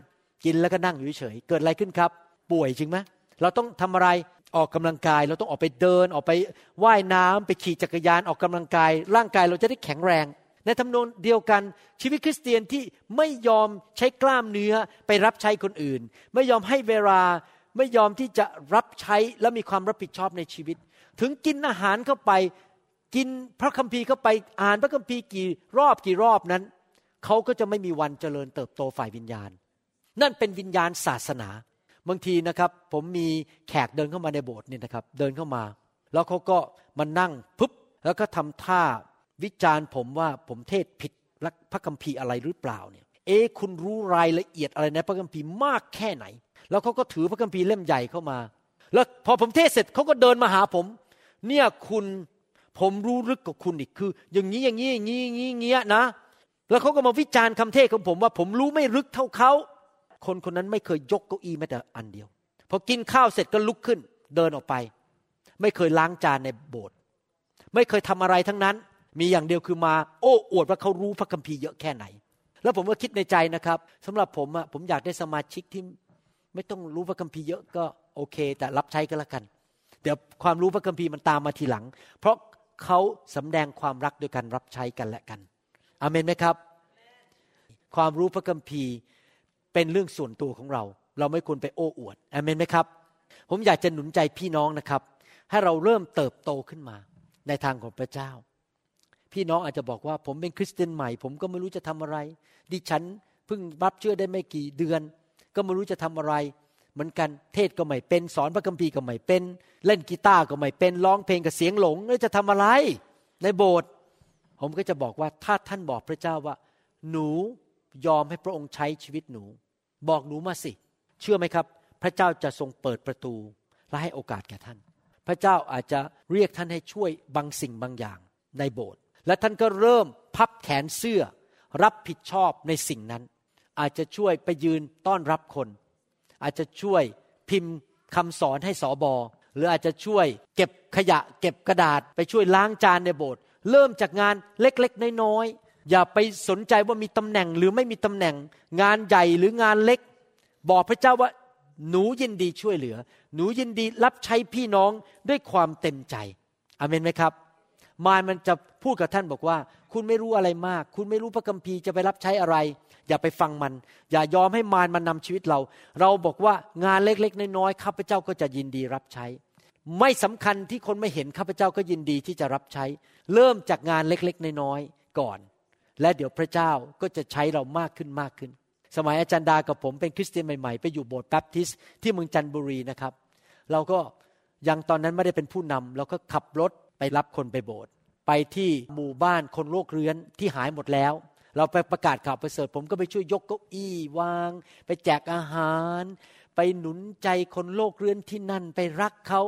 กินแล้วก็นั่งอยู่เฉยๆเกิดอะไรขึ้นครับ ป่วยจริงไหมเราต้องทำอะไรออกกำลังกาย เราต้องออกไปเดินออกไปว่ายน้ำไปขี่จักรยานออกกำลังกาย ร่างกายเราจะได้แข็งแรง ในทำนองเดียวกันชีวิตคริสเตียนที่ไม่ยอมใช้กล้ามเนื้อไปรับใช้คนอื่น ไม่ยอมให้เวลา ไม่ยอมที่จะรับใช้และมีความรับผิดชอบในชีวิต ถึงกินอาหารเข้าไป กินพระคัมภีร์เข้าไปอ่านพระคัมภีร์กี่รอบกี่รอบนั้น เขาก็จะไม่มีวันเจริญเติบโตฝ่ายวิญญาณ นั่นเป็นวิญญาณศาสนา บางทีนะครับ ผมมีแขกเดินเข้ามาในโบสถ์นี่นะครับ เดินเข้ามา แล้วเขาก็มานั่งปุ๊บแล้วก็ทำท่าวิจารณ์ผมว่าผมเทศผิดพระคัมภีร์อะไรหรือเปล่าเนี่ย เอ๊คุณรู้รายละเอียดอะไรในพระคัมภีร์มากแค่ไหน แล้วเขาก็ถือพระคัมภีร์เล่มใหญ่เข้ามา แล้วพอผมเทศเสร็จเขาก็เดินมาหาผม เนี่ยคุณผมรู้ลึกกว่าคุณอีกคือ อย่างนี้อย่างนี้อย่างนี้อย่างนี้เงี้ยนะ แล้วเขาก็มาวิจารณ์คำเทศของผมว่าผมรู้ไม่ลึกเท่าเขาคนคนนั้นไม่เคยยกเก้าอี้แม้แต่อันเดียวพอกินข้าวเสร็จก็ลุกขึ้น เดินออกไป ไม่เคยล้างจานในโบสถ์ไม่เคยทำอะไรทั้งนั้น มีอย่างเดียวคือมา โอ้อวดว่าเขารู้พระคัมภีร์เยอะแค่ไหน แล้วผมก็คิดในใจนะครับสำหรับผมอะผมอยากได้สมาชิกที่ ไม่ต้องรู้พระคัมภีร์เยอะก็โอเค แต่รับใช้ก็แล้วกัน เดี๋ยวความรู้พระคัมภีร์มันตามมาทีหลัง เพราะเขาสำแดงความรักโดยการรับใช้กันและกันอเมนไหมครับ ความรู้พระคัมภีร์เป็นเรื่องส่วนตัวของเรา เราไม่ควรไปโอ้อวดอเมนไหมครับ ผมอยากจะหนุนใจพี่น้องนะครับ ให้เราเริ่มเติบโตขึ้นมาในทางของพระเจ้า พี่น้องอาจจะบอกว่าผมเป็นคริสเตียนใหม่ ผมก็ไม่รู้จะทำอะไร ดิฉันเพิ่งรับเชื่อได้ไม่กี่เดือน ก็ไม่รู้จะทำอะไร เหมือนกันเทศก็ไม่เป็นสอนพระคัมภีร์ก็ไม่เป็น เล่นกีตาร์ก็ไม่เป็นร้องเพลงกับเสียงหลงแล้วจะทำอะไร ในโบสถ์ผมก็จะบอกว่าถ้าท่านบอกพระเจ้าว่า หนูยอมให้พระองค์ใช้ชีวิตหนู บอกหนูมาสิ เชื่อไหมครับ พระเจ้าจะทรงเปิดประตูและให้โอกาสแก่ท่าน พระเจ้าอาจจะเรียกท่านให้ช่วยบางสิ่งบางอย่างในโบสถ์และท่านก็เริ่มพับแขนเสื้อ รับผิดชอบในสิ่งนั้น อาจจะช่วยไปยืนต้อนรับคน อาจจะช่วยพิมพ์คำสอนให้สอบอหรืออาจจะช่วยเก็บขยะ เก็บกระดาษ ไปช่วยล้างจานในโบสถ์เริ่มจากงานเล็กๆน้อยๆอย่าไปสนใจว่ามีตำแหน่งหรือไม่มีตำแหน่ง งานใหญ่หรืองานเล็ก บอกพระเจ้าว่าหนูยินดีช่วยเหลือ หนูยินดีรับใช้พี่น้องด้วยความเต็มใจอเมนไหมครับ มารมันจะพูดกับท่านบอกว่า คุณไม่รู้อะไรมาก คุณไม่รู้พระคัมภีร์จะไปรับใช้อะไร อย่าไปฟังมัน อย่ายอมให้มารมันนำชีวิตเรา เราบอกว่างานเล็กๆน้อยๆข้าพเจ้าก็จะยินดีรับใช้ ไม่สำคัญที่คนไม่เห็นข้าพเจ้าก็ยินดีที่จะรับใช้ เริ่มจากงานเล็กๆน้อยๆก่อน และเดี๋ยวพระเจ้าก็จะใช้เรามากขึ้นมากขึ้น สมัยอาจารย์ดากับผมเป็นคริสเตียนใหม่ๆ ไปอยู่โบสถ์แบปทิสต์ที่เมืองจันทบุรีนะครับ เราก็ยังตอนนั้นไม่ได้เป็นผู้นำเราก็ขับรถไปรับคนไปโบสถ์ไปที่หมู่บ้านคนโรคเรื้อนที่หายหมดแล้ว เราไปประกาศข่าวประเสริฐผมก็ไปช่วยยกเก้าอี้วาง ไปแจกอาหาร ไปหนุนใจคนโรคเรื้อนที่นั่นไปรักเขา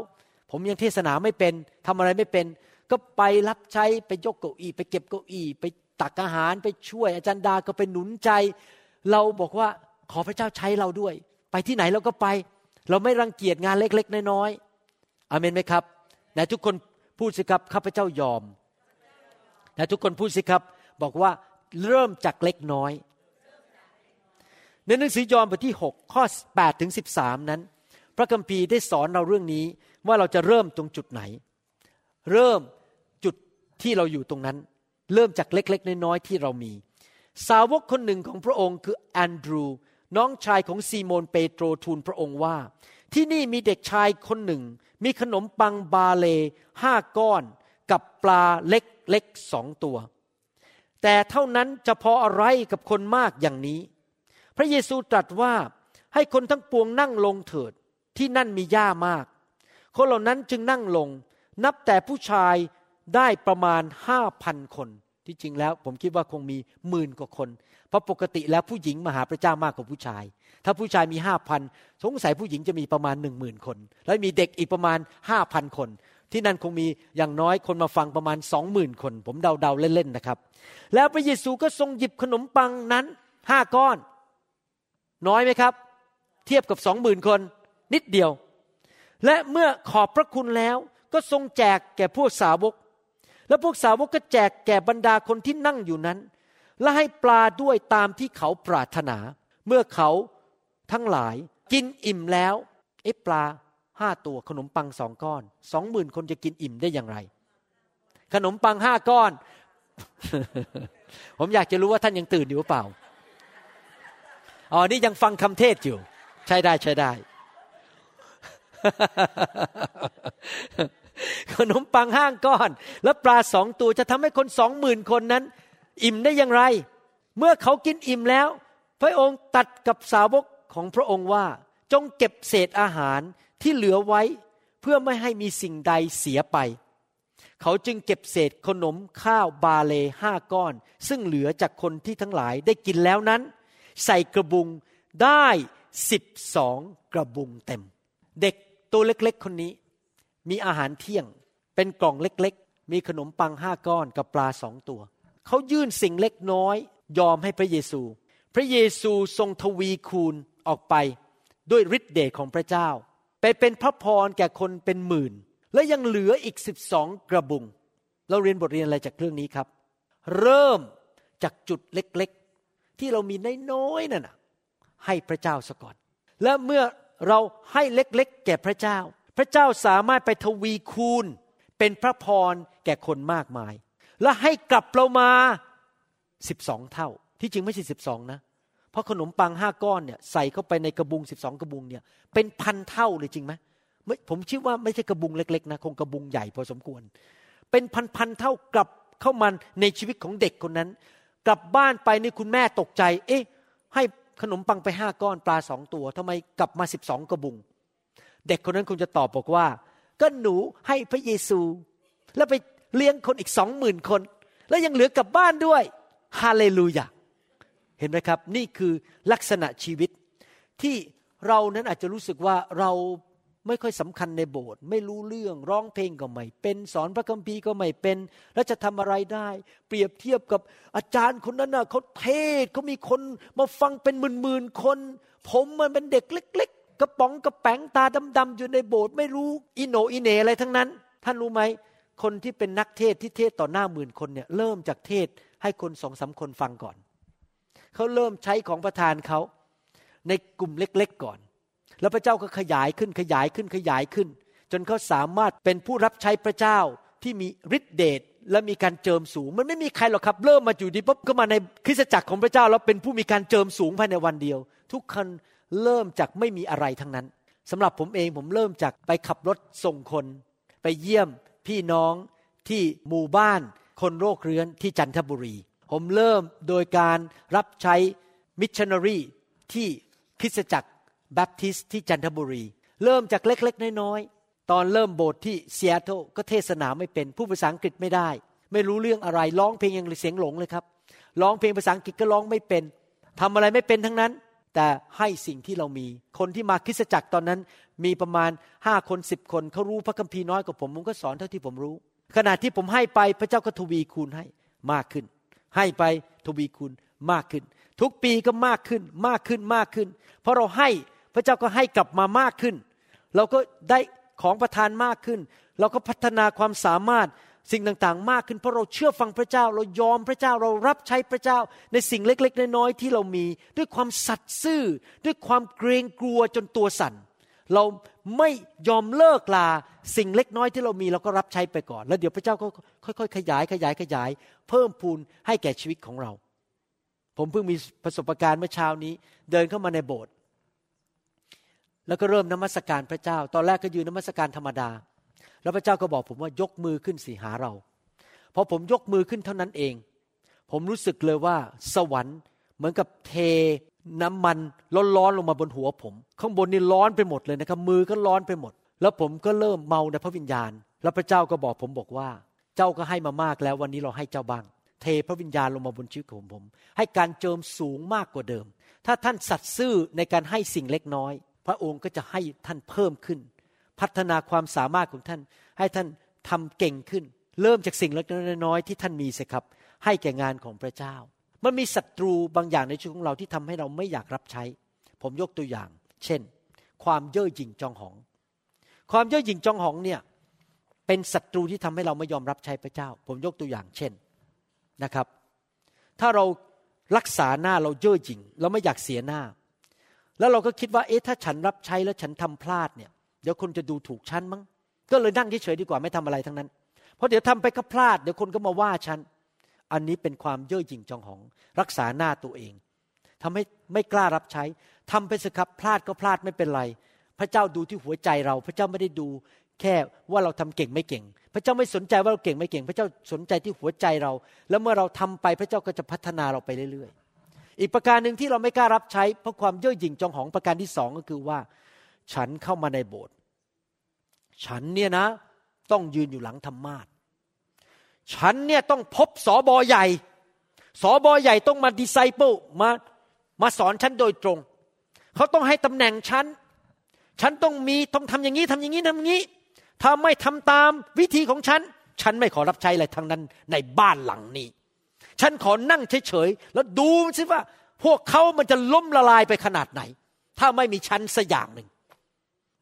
ผมยังเทศนาไม่เป็นทำอะไรไม่เป็น ก็ไปรับใช้ไปยกเก้าอี้ไปเก็บเก้าอี้ไปตักอาหารไปช่วย อาจารย์ดาก็ไปหนุนใจ เราบอกว่าขอพระเจ้าใช้เราด้วย ไปที่ไหนเราก็ไป เราไม่รังเกียจงานเล็ก ๆ น้อยๆอเมนไหมครับไหนทุกคนพูดสิครับข้าพเจ้ายอมไหนทุกคนพูดสิครับ บอกว่า เริ่มจากเล็กน้อย ในหนังสือยอห์นบทที่ 6 ข้อ 8 ถึง 13 นั้น พระคัมภีร์ได้สอนเราเรื่องนี้ว่าเราจะเริ่มตรงจุดไหน เริ่มจุดที่เราอยู่ตรงนั้น เริ่มจากเล็กๆ น้อยๆที่เรามี สาวกคนหนึ่งของพระองค์คือแอนดรู น้องชายของซีโมนเปโตรทูลพระองค์ว่า ที่นี่มีเด็กชายคนหนึ่ง มีขนมปังบาเลห้าก้อนกับปลาเล็กๆสองตัว แต่เท่านั้นจะพออะไรกับคนมากอย่างนี้ พระเยซูตรัสว่าให้คนทั้งปวงนั่งลงเถิดที่นั่นมีหญ้ามาก คนเหล่านั้นจึงนั่งลง นับแต่ผู้ชายได้ประมาณห้าพันคน ที่จริงแล้วผมคิดว่าคงมีหมื่นกว่าคน เพราะปกติแล้วผู้หญิงมาหาพระเจ้ามากกว่าผู้ชาย ถ้าผู้ชายมีห้าพันสงสัยผู้หญิงจะมีประมาณหนึ่งหมื่นคน แล้วมีเด็กอีกประมาณห้าพันคน ที่นั่นคงมีอย่างน้อยคนมาฟังประมาณสองหมื่นคน ผมเดาๆเล่นๆนะครับ แล้วพระเยซูก็ทรงหยิบขนมปังนั้นห้าก้อน น้อยไหมครับ เทียบกับสองหมื่นคน นิดเดียว และเมื่อขอบพระคุณแล้วก็ทรงแจกแก่พวกสาวก แล้วพวกสาวกก็แจกแก่บรรดาคนที่นั่งอยู่นั้น และให้ปลาด้วยตามที่เขาปรารถนา เมื่อเขาทั้งหลายกินอิ่มแล้วเอ๊ะปลา ห้าตัวขนมปังสองก้อนสองหมื่นคนจะกินอิ่มได้อย่างไร ขนมปังห้าก้อน ผมอยากจะรู้ว่าท่านยังตื่นอยู่หรือเปล่าอ๋อนี่ยังฟังคำเทศอยู่ ใช่ได้ใช่ได้ ขนมปังห้างก้อน และปลาสองตัวจะทำให้คนสองหมื่นคนนั้น อิ่มได้อย่างไร เมื่อเขากินอิ่มแล้ว พระองค์ตัดกับสาวกของพระองค์ว่า จงเก็บเศษอาหาร ที่เหลือไว้เพื่อไม่ให้มีสิ่งใดเสียไป เขาจึงเก็บเศษขนมข้าวบาเลห้าก้อน ซึ่งเหลือจากคนที่ทั้งหลายได้กินแล้วนั้น ใส่กระบุงได้สิบสองกระบุงเต็ม เด็กตัวเล็กๆคนนี้ มีอาหารเที่ยง เป็นกล่องเล็กๆ มีขนมปังห้าก้อนกับปลาสองตัว เขายื่นสิ่งเล็กน้อย ยอมให้พระเยซู พระเยซูทรงทวีคูณออกไปด้วยฤทธิเดชของพระเจ้า ไปเป็นพระพรแก่คนเป็นหมื่น และยังเหลืออีกสิบสองกระบุง เราเรียนบทเรียนอะไรจากเรื่องนี้ครับ เริ่มจากจุดเล็กๆ ที่เรามีน้อยๆนั่นนะให้พระเจ้าซะก่อน และเมื่อเราให้เล็กๆ แก่พระเจ้า พระเจ้าสามารถไปทวีคูณ เป็นพระพรแก่คนมากมาย และให้กลับเรามาสิบสองเท่า ที่จริงไม่ใช่สิบสองนะ เพราะขนมปังห้าก้อนเนี่ยใส่เข้าไปในกระบุงสิบสองกระบุงเนี่ยเป็นพันเท่าเลยจริงไหมผมคิดว่าไม่ใช่กระบุงเล็กๆนะคงกระบุงใหญ่พอสมควร เป็นพันๆเท่ากลับเข้ามาในชีวิตของเด็กคนนั้น กลับบ้านไปนี่คุณแม่ตกใจ เอ๊ะ ให้ขนมปังไปห้าก้อนปลาสองตัวทำไมกลับมาสิบสองกระบุง เด็กคนนั้นคงจะตอบบอกว่า ก็หนูให้พระเยซู แล้วไปเลี้ยงคนอีกสองหมื่นคน แล้วยังเหลือกลับบ้านด้วยฮาเลลูยา เห็นไหมครับ นี่คือลักษณะชีวิตที่เรานั้นอาจจะรู้สึกว่าเราไม่ค่อยสำคัญในโบสถ์ไม่รู้เรื่องร้องเพลงก็ไม่เป็นสอนพระคัมภีร์ก็ไม่เป็น แล้วจะทำอะไรได้ เปรียบเทียบกับอาจารย์คนนั้นน่ะเขาเทศเขามีคนมาฟังเป็นหมื่นๆคน ผมมันเป็นเด็กเล็ก ๆ กระป๋องกระแป๋งตาดำๆอยู่ในโบสถ์ไม่รู้อิโนอิเนอะไรทั้งนั้น ท่านรู้ไหมคนที่เป็นนักเทศที่เทศต่อหน้าหมื่นคนเนี่ยเริ่มจากเทศให้คนสองสาคนฟังก่อน เขาเริ่มใช้ของประธานเขาในกลุ่มเล็กๆก่อน แล้วพระเจ้าก็ขยายขึ้นขยายขึ้นขยายขึ้น จนเขาสามารถเป็นผู้รับใช้พระเจ้าที่มีฤทธิเดชและมีการเจิมสูง มันไม่มีใครหรอกครับ เริ่มมาอยู่ดีปุ๊บก็มาในคริสตจักรของพระเจ้าแล้วเป็นผู้มีการเจิมสูงภายในวันเดียว ทุกคนเริ่มจากไม่มีอะไรทั้งนั้นสำหรับผมเองผมเริ่มจากไปขับรถส่งคน ไปเยี่ยมพี่น้องที่หมู่บ้านคนโรคเรื้อนที่จันทบุรี ผมเริ่มโดยการรับใช้มิชชันนารีที่คริสตจักรแบปทิสที่จันทบุรี เริ่มจากเล็กๆ น้อยๆ ตอนเริ่มโบสถ์ที่เซียโตก็เทศนาไม่เป็นผู้ภาษาอังกฤษไม่ได้ ไม่รู้เรื่องอะไรร้องเพลงยังเสียงหลงเลยครับร้องเพลงภาษาอังกฤษก็ร้องไม่เป็นทำอะไรไม่เป็นทั้งนั้น แต่ให้สิ่งที่เรามี คนที่มาคริสตจักรตอนนั้น มีประมาณห้าคนสิบคนเขารู้พระคัมภีร์น้อยกว่าผมผมก็สอนเท่าที่ผมรู้ ขณะที่ผมให้ไปพระเจ้าก็ทวีคูณให้มากขึ้น ให้ไปทวีคูณมากขึ้น ทุกปีก็มากขึ้นมากขึ้นมากขึ้น เพราะเราให้พระเจ้าก็ให้กลับมามากขึ้น เราก็ได้ของประทานมากขึ้น เราก็พัฒนาความสามารถสิ่งต่างๆ มากขึ้นเพราะเราเชื่อฟังพระเจ้า เรายอมพระเจ้าเรารับใช้พระเจ้า ในสิ่งเล็กๆน้อยๆที่เรามี ด้วยความสัตย์ซื่อ ด้วยความเกรงกลัวจนตัวสั่นเรา ไม่ยอมเลิกลาสิ่งเล็กน้อยที่เรามีเราก็รับใช้ไปก่อน แล้วเดี๋ยวพระเจ้าก็ค่อยๆขยายขยายขยาย เพิ่มพูนให้แก่ชีวิตของเรา ผมเพิ่งมีประสบการณ์เมื่อเช้านี้ เดินเข้ามาในโบสถ์แล้วก็เริ่มนมัสการพระเจ้า ตอนแรกก็ยืนนมัสการธรรมดา แล้วพระเจ้าก็บอกผมว่ายกมือขึ้นสิหาเราพอผมยกมือขึ้นเท่านั้นเอง ผมรู้สึกเลยว่า สวรรค์เหมือนกับเท น้ำมันร้อนๆลงมาบนหัวผม ข้างบนนี่ร้อนไปหมดเลยนะครับ มือก็ร้อนไปหมด แล้วผมก็เริ่มเมาในพระวิญญาณ แล้วพระเจ้าก็บอกผมบอกว่า เจ้าก็ให้มามากแล้ววันนี้เราให้เจ้าบ้าง เทพระวิญญาณลงมาบนชีวิตของผม ให้การเจิมสูงมากกว่าเดิม ถ้าท่านสัตย์ซื่อในการให้สิ่งเล็กน้อย พระองค์ก็จะให้ท่านเพิ่มขึ้น พัฒนาความสามารถของท่าน ให้ท่านทำเก่งขึ้น เริ่มจากสิ่งเล็กน้อยที่ท่านมีสิครับ ให้แก่งานของพระเจ้า มันมีศัตรูบางอย่างในชีวิตของเราที่ทำให้เราไม่อยากรับใช้ ผมยกตัวอย่าง เช่น ความเย่อหยิ่งจองหอง ความเย่อหยิ่งจองหองเนี่ยเป็นศัตรูที่ทำให้เราไม่ยอมรับใช้พระเจ้า ผมยกตัวอย่างเช่นนะครับ ถ้าเรารักษาหน้าเราเย่อหยิ่งเราไม่อยากเสียหน้า แล้วเราก็คิดว่าเอ๊ะถ้าฉันรับใช้แล้วฉันทำพลาดเนี่ยเดี๋ยวคนจะดูถูกฉันมั้งก็เลยนั่งเฉยๆดีกว่าไม่ทำอะไรทั้งนั้น เพราะเดี๋ยวทำไปก็พลาดเดี๋ยวคนก็มาว่าฉัน อันนี้เป็นความเย่อหยิ่งจองหอง รักษาหน้าตัวเองทำให้ไม่กล้ารับใช้ทำไปสิครับพลาดก็พลาดไม่เป็นไร พระเจ้าดูที่หัวใจเรา พระเจ้าไม่ได้ดูแค่ว่าเราทำเก่งไม่เก่ง พระเจ้าไม่สนใจว่าเราเก่งไม่เก่ง พระเจ้าสนใจที่หัวใจเรา แล้วเมื่อเราทำไปพระเจ้าก็จะพัฒนาเราไปเรื่อยๆ อีกประการหนึ่งที่เราไม่กล้ารับใช้เพราะความเย่อหยิ่งจองหองประการที่สองก็คือว่า ฉันเข้ามาในโบสถ์ฉันเนี่ยนะ ต้องยืนอยู่หลังธรรมาท ฉันเนี่ยต้องพบสอบอใหญ่สอบอใหญ่ต้องมาดิไซเปิลมามาสอนฉันโดยตรง เขาต้องให้ตำแหน่งฉัน ฉันต้องมีต้องทำอย่างนี้ทำอย่างนี้ทำอย่างนี้ ถ้าไม่ทำตามวิธีของฉัน ฉันไม่ขอรับใช้อะไรทั้งนั้นในบ้านหลังนี้ ฉันขอนั่งเฉยๆแล้วดูสิว่า พวกเขามันจะล้มละลายไปขนาดไหน ถ้าไม่มีฉันสักอย่างหนึ่ง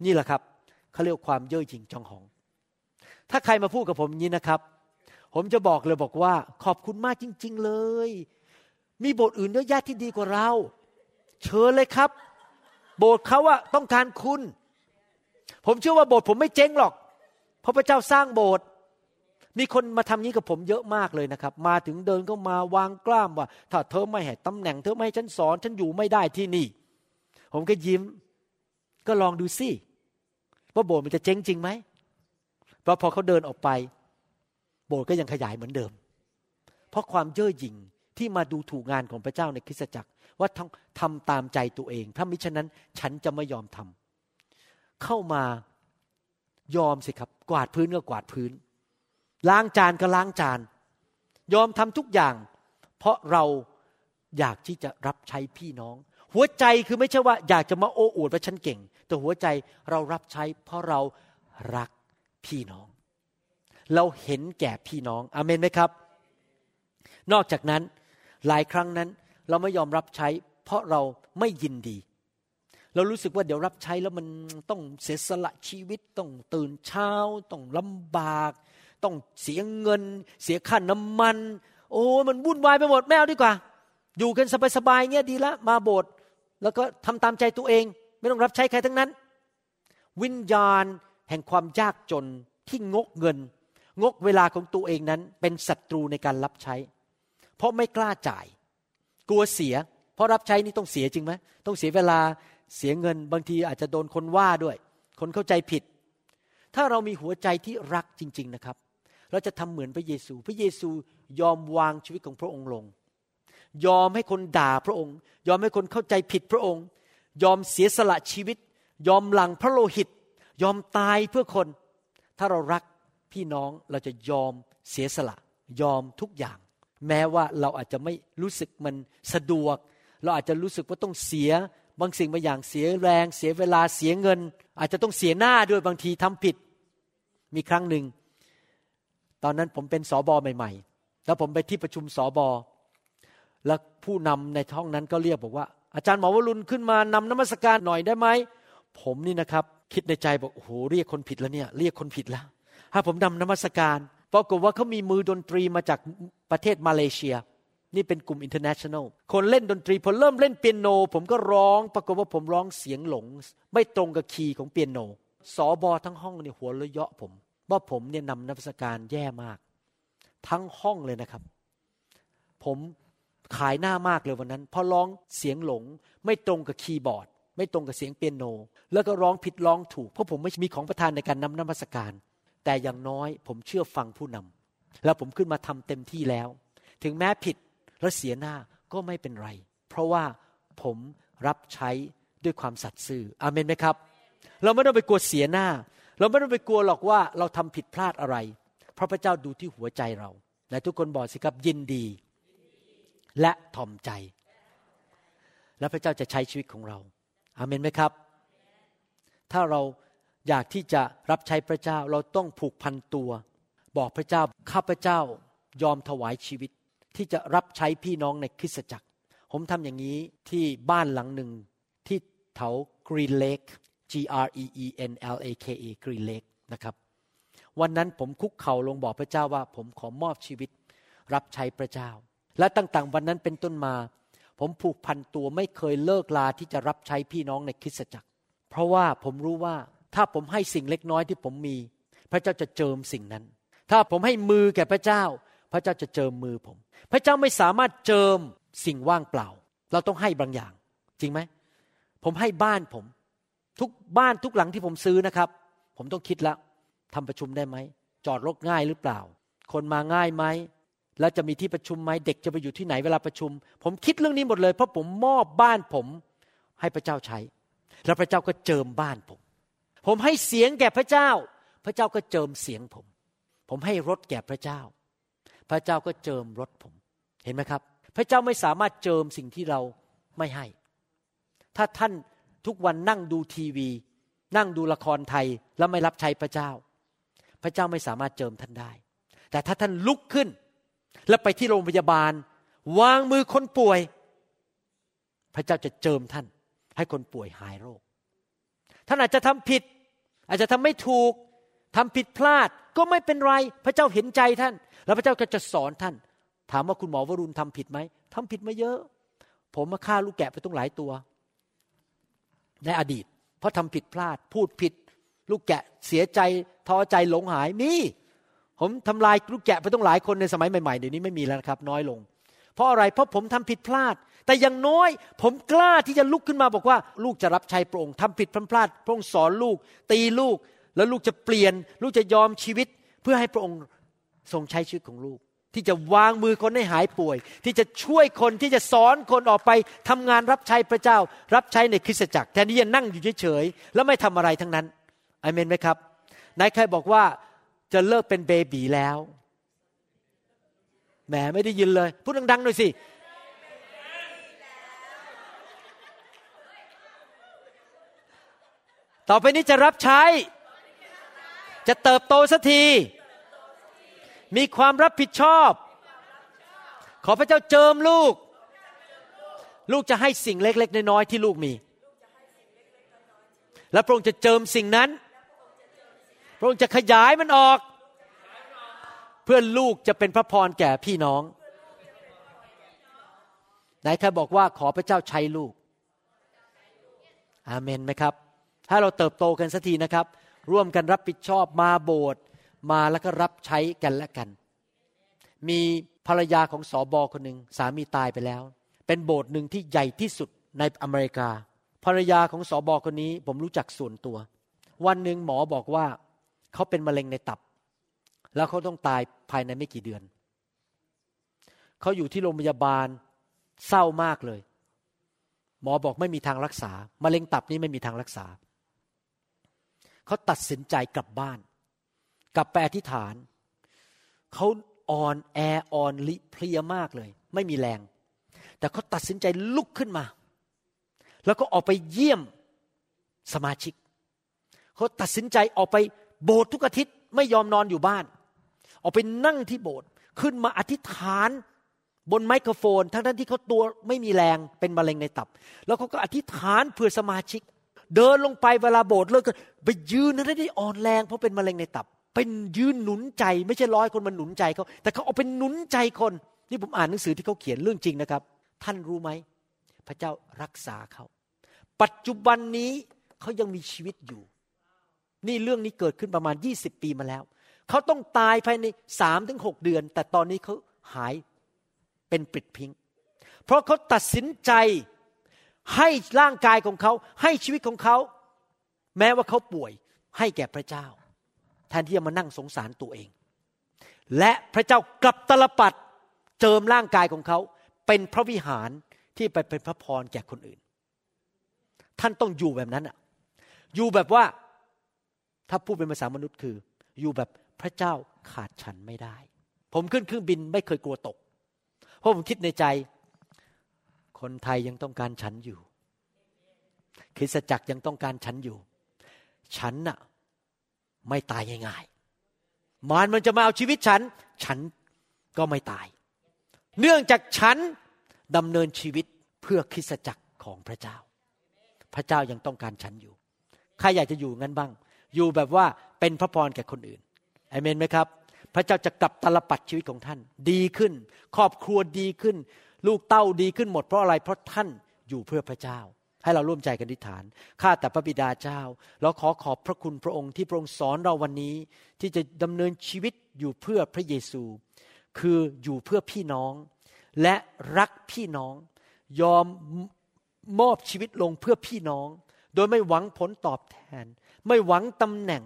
นี่แหละครับเขาเรียกความเย่อหยิ่งจองหอง ถ้าใครมาพูดกับผมอย่างนี้นะครับ ผมจะบอกเลยบอกว่า ขอบคุณมากจริง ๆเลย มีโบสถ์อื่นเยอะแยะที่ดีกว่าเรา เชิญเลยครับ โบสถ์เขาอะต้องการคุณ ผมเชื่อว่าโบสถ์ผมไม่เจ๊งหรอก เพราะพระเจ้าสร้างโบสถ์มีคนมาทำนี้กับผมเยอะมากเลยนะครับ มาถึงเดินก็มาวางกล้ามว่า ถ้าเธอไม่ให้ตำแหน่งเธอไม่ให้ฉันสอน ฉันอยู่ไม่ได้ที่นี่ ผมก็ยิ้ม ก็ลองดูสิว่าโบสถ์มันจะเจ๊งจริงไหมเพราะพอเขาเดินออกไป โบสถ์ก็ยังขยายเหมือนเดิม เพราะความเย่อหยิ่งที่มาดูถูกงานของพระเจ้าในคริสตจักรว่าต้องทำตามใจตัวเอง ถ้ามิฉะนั้นฉันจะไม่ยอมทำเข้ามายอมสิครับ กวาดพื้นก็กวาดพื้น ล้างจานก็ล้างจาน ยอมทำทุกอย่าง เพราะเราอยากที่จะรับใช้พี่น้อง หัวใจคือไม่ใช่ว่า อยากจะมาโอ้อวดว่าฉันเก่ง แต่หัวใจเรารับใช้ เพราะเรารักพี่น้อง เราเห็นแก่พี่น้องอเมนไหมครับ นอกจากนั้นหลายครั้งนั้นเราไม่ยอมรับใช้ เพราะเราไม่ยินดี เรารู้สึกว่าเดี๋ยวรับใช้แล้วมันต้องเสียสละชีวิตต้องตื่นเช้า ต้องลำบาก ต้องเสียเงิน เสียค่าน้ำมัน โอ้มันวุ่นวายไปหมดแมวดีกว่า อยู่กันสบายๆเงี้ยดีละมาโบสถ์แล้วก็ทำตามใจตัวเอง ไม่ต้องรับใช้ใครทั้งนั้น วิญญาณแห่งความยากจนที่งกเงิน งกเวลาของตัวเองนั้นเป็นศัตรูในการรับใช้ เพราะไม่กล้าจ่าย กลัวเสีย เพราะรับใช้นี่ต้องเสียจริงไหมต้องเสียเวลาเสียเงิน บางทีอาจจะโดนคนว่าด้วย คนเข้าใจผิด ถ้าเรามีหัวใจที่รักจริง ๆนะครับ เราจะทำเหมือนพระเยซู พระเยซูยอมวางชีวิตของพระองค์ลง ยอมให้คนด่าพระองค์ ยอมให้คนเข้าใจผิดพระองค์ ยอมเสียสละชีวิต ยอมหลังพระโลหิต ยอมตายเพื่อคน ถ้าเรารัก พี่น้องเราจะยอมเสียสละ ยอมทุกอย่าง แม้ว่าเราอาจจะไม่รู้สึกมันสะดวก เราอาจจะรู้สึกว่าต้องเสียบางสิ่งบางอย่างเสียแรง เสียเวลาเสียเงิน อาจจะต้องเสียหน้าด้วยบางทีทำผิด มีครั้งหนึ่ง ตอนนั้นผมเป็นสอบอใหม่ ๆ แล้วผมไปที่ประชุมสอบอแล้วผู้นำในห้องนั้นก็เรียกบอกว่า อาจารย์หมอวรุณขึ้นมานำนมัสการหน่อยได้ไหมผมนี่นะครับ คิดในใจบอกโอ้โหเรียกคนผิดแล้วเนี่ย เรียกคนผิดแล้ว ถ้าผมนำนมัสการปรากฏว่าเขามีมือดนตรีมาจากประเทศมาเลเซีย นี่เป็นกลุ่ม international คนเล่นดนตรีพอเริ่มเล่นเปียโน ผมก็ร้องปรากฏว่าผมร้องเสียงหลง ไม่ตรงกับคีย์ของเปียโนสอบอทั้งห้องเนี่ยหัวเราะเยาะผม ว่าผมเนี่ยนำนมัสการแย่มาก ทั้งห้องเลยนะครับ ผมขายหน้ามากเลยวันนั้นเพราะร้องเสียงหลง ไม่ตรงกับคีย์บอร์ด ไม่ตรงกับเสียงเปียโน แล้วก็ร้องผิดร้องถูก เพราะผมไม่มีของประทานในการนำนมัสการ แต่อย่างน้อยผมเชื่อฟังผู้นำแล้วผมขึ้นมาทำเต็มที่แล้ว ถึงแม้ผิดและเสียหน้าก็ไม่เป็นไร เพราะว่าผมรับใช้ด้วยความสัตย์ซื่ออเมนไหมครับ เราไม่ต้องไปกลัวเสียหน้า เราไม่ต้องไปกลัวหรอกว่าเราทำผิดพลาดอะไร เพราะพระเจ้าดูที่หัวใจเราและทุกคนบอกสิครับยินดี และทอมใจ และพระเจ้าจะใช้ชีวิตของเรา อาเมนไหมครับ ถ้าเรา อยากที่จะรับใช้พระเจ้าเราต้องผูกพันตัว บอกพระเจ้าข้าพระเจ้ายอมถวายชีวิตที่จะรับใช้พี่น้องในคริสตจักร ผมทำอย่างนี้ที่บ้านหลังหนึ่งที่แถว Green Lake G R E E N L A K E Green Lake นะครับ วันนั้นผมคุกเข่าลงบอกพระเจ้าว่า ผมขอมอบชีวิต รับใช้พระเจ้า และตั้งแต่วันนั้นเป็นต้นมา ผมผูกพันตัวไม่เคยเลิกลาที่จะรับใช้พี่น้องในคริสตจักร เพราะว่าผมรู้ว่า ถ้าผมให้สิ่งเล็กน้อยที่ผมมี พระเจ้าจะเจิมสิ่งนั้น ถ้าผมให้มือแก่พระเจ้า พระเจ้าจะเจิมมือผม พระเจ้าไม่สามารถเจิมสิ่งว่างเปล่า เราต้องให้บางอย่าง จริงไหม ผมให้บ้านผม ทุกบ้านทุกหลังที่ผมซื้อนะครับ ผมต้องคิดล้วทำประชุมได้ไหม จอดรถง่ายหรือเปล่า คนมาง่ายไหมแล้วจะมีที่ประชุมไหมเด็กจะไปอยู่ที่ไหนเวลาประชุม ผมคิดเรื่องนี้หมดเลย เพราะผมมอบบ้านผมให้พระเจ้าใช้ แล้วพระเจ้าก็เจิมบ้านผม ผมให้เสียงแก่พระเจ้า พระเจ้าก็เจิมเสียงผม ผมให้รถแก่พระเจ้า พระเจ้าก็เจิมรถผม เห็นไหมครับ พระเจ้าไม่สามารถเจิมสิ่งที่เราไม่ให้ ถ้าท่านทุกวันนั่งดูทีวี นั่งดูละครไทยแล้วไม่รับใช้พระเจ้า พระเจ้าไม่สามารถเจิมท่านได้ แต่ถ้าท่านลุกขึ้น แล้วไปที่โรงพยาบาล วางมือคนป่วย พระเจ้าจะเจิมท่าน ให้คนป่วยหายโรค ท่านอาจจะทำผิด อาจจะทำไม่ถูกทำผิดพลาดก็ไม่เป็นไร พระเจ้าเห็นใจท่าน แล้วพระเจ้าก็จะสอนท่าน ถามว่าคุณหมอวรุณทำผิดไหมทำผิดมาเยอะ ผมมาฆ่าลูกแกะไปตั้งหลายตัว ในอดีต เพราะทำผิดพลาด พูดผิด ลูกแกะเสียใจท้อใจหลงหายมีผมทำลายลูกแกะไปตั้งหลายคนในสมัยใหม่ๆเดี๋ยวนี้ไม่มีแล้วครับ น้อยลง เพราะอะไร เพราะผมทำผิดพลาด แต่อย่างน้อย ผมกล้าที่จะลุกขึ้นมาบอกว่า ลูกจะรับใช้พระองค์ทำผิดพลาดพระองค์สอนลูก ตีลูก แล้วลูกจะเปลี่ยน ลูกจะยอมชีวิต เพื่อให้พระองค์ทรงใช้ชีวิตของลูก ที่จะวางมือคนให้หายป่วย ที่จะช่วยคนที่จะสอนคนออกไปทำงานรับใช้พระเจ้า รับใช้ในคริสตจักรแทนที่จะนั่งอยู่เฉยๆแล้วไม่ทำอะไรทั้งนั้นอเมนไหมครับนายใครบอกว่าจะเลิกเป็นเบบีแล้ว แหมไม่ได้ยินเลย พูดดังๆหน่อยสิ ต่อไปนี้จะรับใช้ จะเติบโตสักที มีความรับผิดชอบ ขอพระเจ้าเจิมลูก ลูกจะให้สิ่งเล็ก ๆ น้อยๆที่ลูกมี แล้วพระองค์จะเจิมสิ่งนั้น พระองค์จะขยายมันออก พื่อลูกจะเป็นพระพรแก่พี่น้องไหนใครบอกว่าขอพระเจ้าใช้ลูก อาเมนไหมครับ ถ้าเราเติบโตกันสักทีนะครับ ร่วมกันรับผิดชอบมาโบสถ์มาแล้วก็รับใช้กันและกัน มีภรรยาของสอบอคนหนึ่งสามีตายไปแล้ว เป็นโบสถ์หนึ่งที่ใหญ่ที่สุดในอเมริกา ภรรยาของสอบอคนนี้ผมรู้จักส่วนตัว วันหนึ่งหมอบอกว่าเขาเป็นมะเร็งในตับ แล้วเขาต้องตายภายในไม่กี่เดือน เขาอยู่ที่โรงพยาบาลเศร้ามากเลย หมอบอกไม่มีทางรักษามะเร็งตับนี้ไม่มีทางรักษา เขาตัดสินใจกลับบ้าน กลับไปอธิษฐาน เขาอ่อนแออ่อนลิเพลียมากเลย ไม่มีแรง แต่เขาตัดสินใจลุกขึ้นมา แล้วก็ออกไปเยี่ยมสมาชิก เขาตัดสินใจออกไปโบสถ์ทุกอาทิตย์ไม่ยอมนอนอยู่บ้าน ออกไปนั่งที่โบสถ์ขึ้นมาอธิษฐานบนไมโครโฟน ทั้งท่านที่เขาตัวไม่มีแรงเป็นมะเร็งในตับ แล้วเขาก็อธิษฐานเพื่อสมาชิก เดินลงไปเวลาโบสถ์เลิกกันไปยืนนั้นที่อ่อนแรงเพราะเป็นมะเร็งในตับ เป็นยืนหนุนใจ ไม่ใช่ร้อยคนมาหนุนใจเขาแต่เขาเอาเป็นหนุนใจคนนี่ผมอ่านหนังสือที่เขาเขียนเรื่องจริงนะครับ ท่านรู้ไหมพระเจ้ารักษาเขาปัจจุบันนี้เขายังมีชีวิตอยู่ นี่เรื่องนี้เกิดขึ้นประมาณ 20 ปีมาแล้ว เขาต้องตายภายในสามถึงหเดือน แต่ตอนนี้เขาหายเป็นปิดพิง เพราะเขาตัดสินใจให้ร่างกายของเขาให้ชีวิตของเขา แม้ว่าเขาป่วยให้แก่พระเจ้า แทนที่จะมานั่งสงสารตัวเอง และพระเจ้ากลับตลปัดเจิมร่างกายของเขา เป็นพระวิหารที่ไปเป็นพระพรแก่คนอื่น ท่านต้องอยู่แบบนั้นอะอยู่แบบว่าถ้าพูดเป็นภาษามนุษย์คือ อยู่แบบ พระเจ้าขาดฉันไม่ได้ ผมขึ้นเครื่องบินไม่เคยกลัวตก เพราะผมคิดในใจ คนไทยยังต้องการฉันอยู่คริสตจักรยังต้องการฉันอยู่ ฉันน่ะไม่ตายง่ายๆมารมันจะมาเอาชีวิตฉัน ฉันก็ไม่ตาย เนื่องจากฉันดำเนินชีวิตเพื่อคริสตจักรของพระเจ้า พระเจ้ายังต้องการฉันอยู่ ใครอยากจะอยู่งั้นบ้าง อยู่แบบว่าเป็นพระพรแก่คนอื่น อเมนไหมครับ พระเจ้าจะกลับตลปัดชีวิตของท่าน ดีขึ้น ครอบครัวดีขึ้น ลูกเต้าดีขึ้นหมดเพราะอะไรเพราะท่านอยู่เพื่อพระเจ้า ให้เราร่วมใจกันอธิษฐานข้าแต่พระบิดาเจ้าเราขอขอบพระคุณพระองค์ที่พระองค์สอนเราวันนี้ ที่จะดำเนินชีวิตอยู่เพื่อพระเยซู คืออยู่เพื่อพี่น้อง และรักพี่น้อง ยอมมอบชีวิตลงเพื่อพี่น้อง โดยไม่หวังผลตอบแทน ไม่หวังตำแหน่ง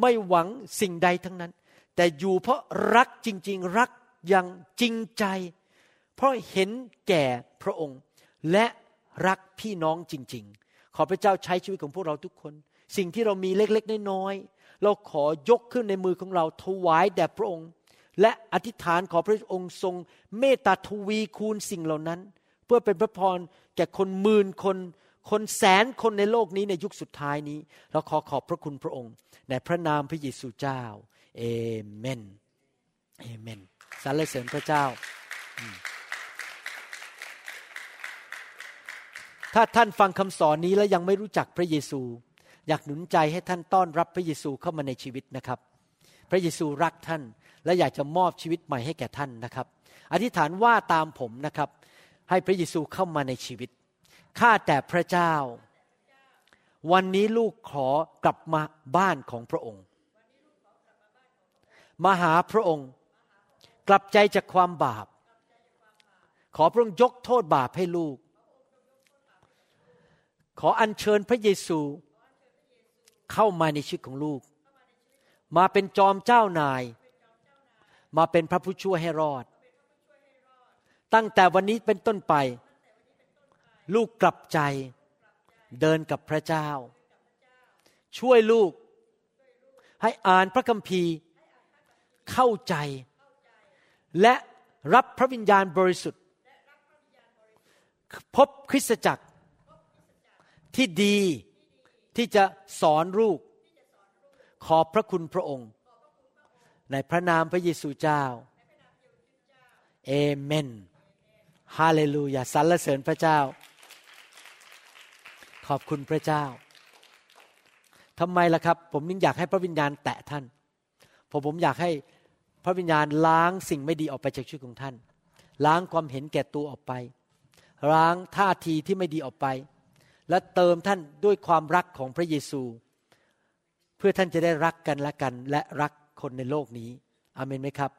ไม่หวังสิ่งใดทั้งนั้น แต่อยู่เพราะรักจริง ๆ รักอย่างจริงใจ เพราะเห็นแก่พระองค์ และรักพี่น้องจริง ๆ ขอพระเจ้าใช้ชีวิตของพวกเราทุกคน สิ่งที่เรามีเล็กๆน้อยๆเราขอยกขึ้นในมือของเราถวายแด่พระองค์ และอธิษฐานขอพระองค์ทรง เมตตาทวีคูณสิ่งเหล่านั้น เพื่อเป็นพระพรแก่คนหมื่นคน คนแสนคนในโลกนี้ในยุคสุดท้ายนี้ เราขอขอบพระคุณพระองค์ ในพระนามพระเยซูเจ้าเอเมนเอเมนสรรเสริญพระเจ้า ถ้าท่านฟังคำสอนนี้แล้วยังไม่รู้จักพระเยซู อยากหนุนใจให้ท่านต้อนรับพระเยซูเข้ามาในชีวิตนะครับ พระเยซูรักท่านและอยากจะมอบชีวิตใหม่ให้แก่ท่านนะครับ อธิษฐานว่าตามผมนะครับ ให้พระเยซูเข้ามาในชีวิต ข้าแต่พระเจ้า วันนี้ลูกขอกลับมาบ้านของพระองค์ มาหาพระองค์ กลับใจจากความบาป ขอพระองค์ยกโทษบาปให้ลูก ขออัญเชิญพระเยซู เข้ามาในชีวิตของลูก มาเป็นจอมเจ้านาย มาเป็นพระผู้ช่วยให้รอด ตั้งแต่วันนี้เป็นต้นไป ลูกกลับใจ เดินกับพระเจ้า ช่วยลูก ให้อ่านพระคัมภีร์ เข้าใจ และรับพระวิญญาณบริสุทธิ์ พบคริสตจักรที่ดีที่จะสอนลูก ขอบพระคุณพระองค์ ในพระนามพระเยซูเจ้า เอเมน ฮาเลลูยาสรรเสริญพระเจ้า ขอบคุณพระเจ้าทำไมล่ะครับ ผมนึงอยากให้พระวิญญาณแตะท่านเพราะผมอยากให้พระวิญญาณล้างสิ่งไม่ดีออกไปจากชีวิตของท่าน ล้างความเห็นแก่ตัวออกไป ล้างท่าทีที่ไม่ดีออกไป และเติมท่านด้วยความรักของพระเยซู เพื่อท่านจะได้รักกันและกันและรักคนในโลกนี้อเมนไหมครับ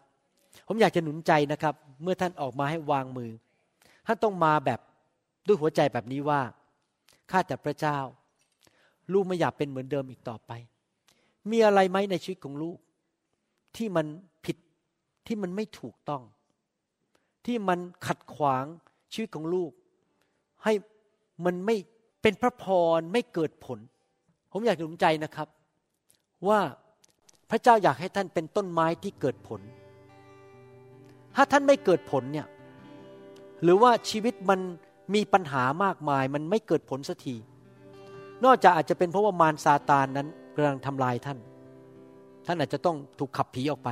ผมอยากจะหนุนใจนะครับ เมื่อท่านออกมาให้วางมือ ท่านต้องมาแบบด้วยหัวใจแบบนี้ว่า ข้าแต่พระเจ้า ลูกไม่อยากเป็นเหมือนเดิมอีกต่อไป มีอะไรไหมในชีวิตของลูก ที่มันผิดที่มันไม่ถูกต้อง ที่มันขัดขวางชีวิตของลูก ให้มันไม่เป็นพระพรไม่เกิดผล ผมอยากหนุนใจนะครับ ว่าพระเจ้าอยากให้ท่านเป็นต้นไม้ที่เกิดผล ถ้าท่านไม่เกิดผลเนี่ยหรือว่าชีวิตมัน มีปัญหามากมายมันไม่เกิดผลสักที นอกจากอาจจะเป็นเพราะว่ามารซาตานนั้นกำลังทำลายท่าน ท่านอาจจะต้องถูกขับผีออกไป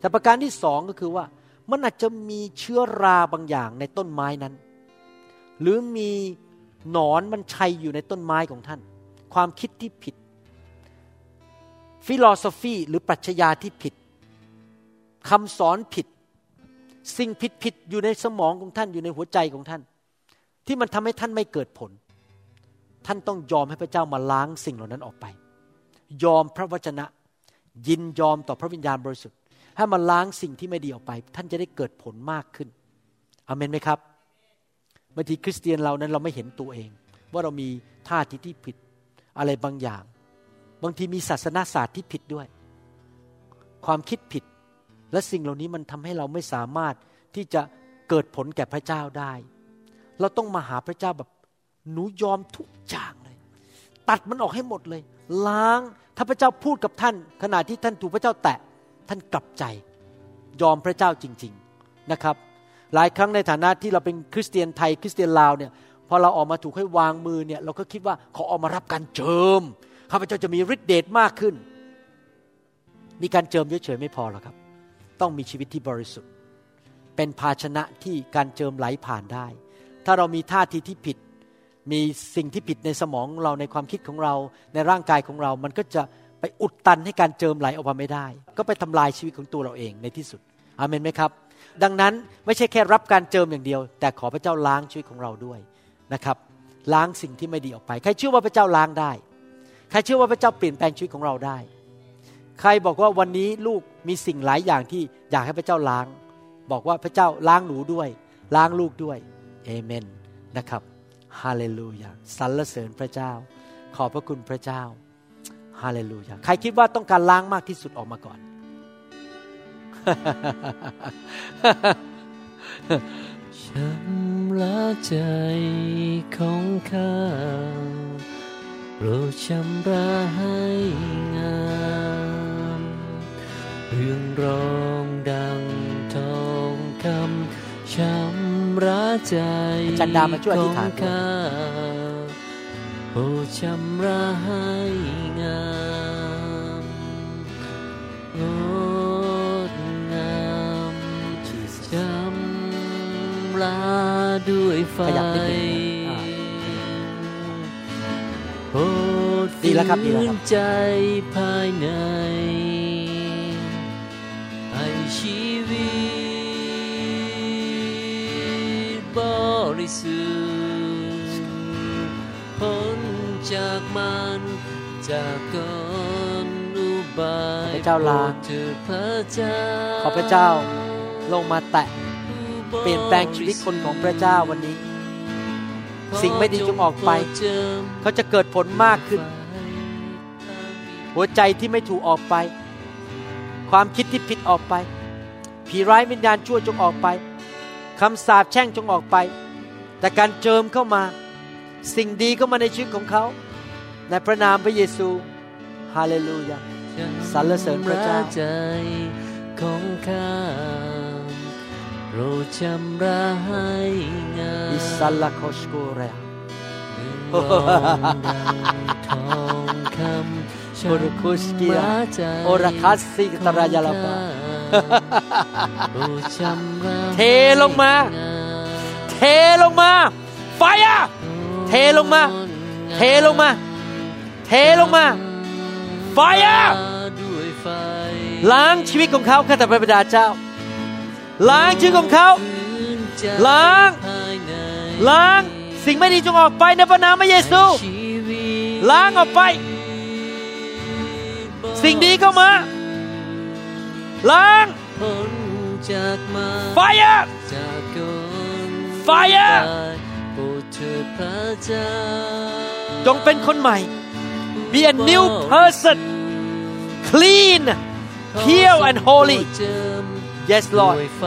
แต่ประการที่สองก็คือว่า มันอาจจะมีเชื้อราบางอย่างในต้นไม้นั้น หรือมีหนอนมันชัยอยู่ในต้นไม้ของท่าน ความคิดที่ผิด ฟิโลโซฟีหรือปรัชญาที่ผิดคำสอนผิด สิ่งผิดผิดอยู่ในสมองของท่านอยู่ในหัวใจของท่าน ที่มันทำให้ท่านไม่เกิดผล ท่านต้องยอมให้พระเจ้ามาล้างสิ่งเหล่านั้นออกไป ยอมพระวจนะ ยินยอมต่อพระวิญญาณบริสุทธิ์ ให้มาล้างสิ่งที่ไม่ดีออกไป ท่านจะได้เกิดผลมากขึ้นอเมนไหมครับบางทีคริสเตียนเรานั้นเราไม่เห็นตัวเอง ว่าเรามีท่าทีที่ผิดอะไรบางอย่าง บางทีมีศาสนาศาสตร์ที่ผิดด้วย ความคิดผิด และสิ่งเหล่านี้มันทำให้เราไม่สามารถที่จะเกิดผลแก่พระเจ้าได้ เราต้องมาหาพระเจ้าแบบหนูยอมทุกอย่างเลย ตัดมันออกให้หมดเลย ล้าง ถ้าพระเจ้าพูดกับท่าน ขณะที่ท่านถูกพระเจ้าแตะท่านกลับใจ ยอมพระเจ้าจริง ๆนะครับ หลายครั้งในฐานะที่เราเป็นคริสเตียนไทยคริสเตียนลาวเนี่ยพอเราออกมาถูกให้วางมือเนี่ยเราก็คิดว่าเขาออกมารับการเจิมข้าพเจ้าจะมีฤทธิ์เดชมากขึ้น มีการเจิมเฉยๆไม่พอหรอกครับ ต้องมีชีวิตที่บริสุทธิ์ เป็นภาชนะที่การเจิมไหลผ่านได้ ถ้าเรามีท่าทีที่ผิด มีสิ่งที่ผิดในสมองเราในความคิดของเราในร่างกายของเรา มันก็จะไปอุดตันให้การเจิมไหลออกมาไม่ได้ ก็ไปทำลายชีวิตของตัวเราเองในที่สุดอเมนไหมครับ ดังนั้นไม่ใช่แค่รับการเจิมอย่างเดียว แต่ขอพระเจ้าล้างชีวิตของเราด้วยนะครับ ล้างสิ่งที่ไม่ดีออกไป ใครเชื่อว่าพระเจ้าล้างได้ ใครเชื่อว่าพระเจ้าเปลี่ยนแปลงชีวิตของเราได้ ใครบอกว่าวันนี้ลูกมีสิ่งหลายอย่างที่อยากให้พระเจ้าล้าง บอกว่าพระเจ้าล้างหนูด้วย ล้างลูกด้วย เอเมนนะครับฮาเลลูยาสรรเสริญพระเจ้า ขอบพระคุณพระเจ้าฮาเลลูยาใครคิดว่าต้องการล้างมากที่สุดออกมาก่อนชำระใจของข้าโปรดชำระให้งามเรื่องร้องดังทองคำชำ ระใจของข้าโปรดชำระให้งามลาด้วยไฟโปรดดีแล้วครับดีแล้วครับใจภายในให้ชีวิต ริสุทธิ์พ้นจากมันจากกอนอุบายพระเจ้าลาขอพระเจ้าลงมาแตะเปลี่ยนแปลงชีวิตคนของพระเจ้าวันนี้ สิ่งไม่ดีจงออกไป เขาจะเกิดผลมากขึ้น หัวใจที่ไม่ถูกออกไป ความคิดที่ผิดออกไป ผีร้ายวิญญาณชั่วจงออกไป คำสาปแช่งจงออกไป แต่การเจิมเข้ามา สิ่งดีเข้ามาในชีวิตของเขา ในพระนามพระเยซูฮาเลลูยาสรรเสริญพระเจ้าของข้าโปรดชำระให้งามอิสัลลาโคสกูเรทองคำชโอรุคุสกิอาโอราคัสซิตรายาลาบา เทลงมา เทลงมา ไฟอะเทลงมา เทลงมา เทลงมา ไฟอะล้างชีวิตของเขาข้าแต่พระบิดาเจ้า ล้างชีวิตของเขา ล้าง ล้างสิ่งไม่ดีจงออกไปในพระนามพระเยซู ล้างออกไป สิ่งดีเข้ามา ล้างพ้นจากมา fire จากกล Fire โปรดเถิดพระเจ้าจงเป็นคนใหม่ be a new person clean pure and holy เจิม yes ด้ว Lord ยไฟ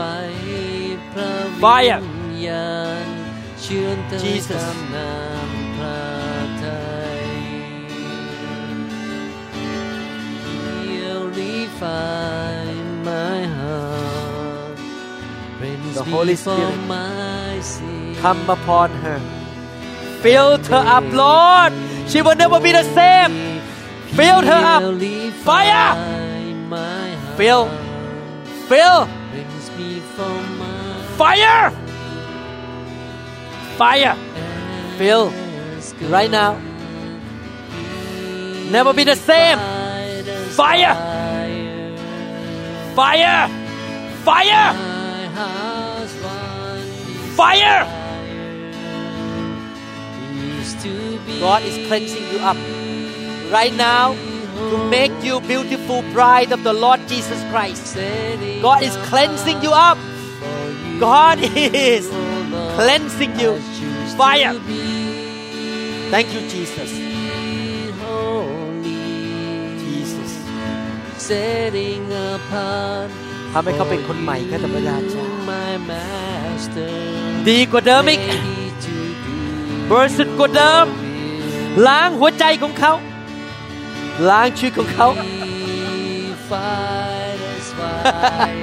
พระ Fire วิญญาณเชื่อนเตย Jesus ตา my heart. Cleanse The Holy Spirit. come upon her. Fill her up Lord. She will never be the same. Fill her up. Fire. fill. fill. Cleanse me from my fire. Fire. Fill. Right now. Never be the same. Fire fire! Fire! Fire! God is cleansing you up right now to make you beautiful bride of the Lord Jesus Christ. God is cleansing you up. God is cleansing you. Fire. Thank you Jesus setting apart ทำให้เขาเป็นคนใหม่ข้าแต่พระยาเจ้า my master ดีกว่าเดิมอีก ready to do บริสุทธิ์กว่าเดิม ล้างหัวใจของเขา ล้างชีวิตของเขา Fight as fire.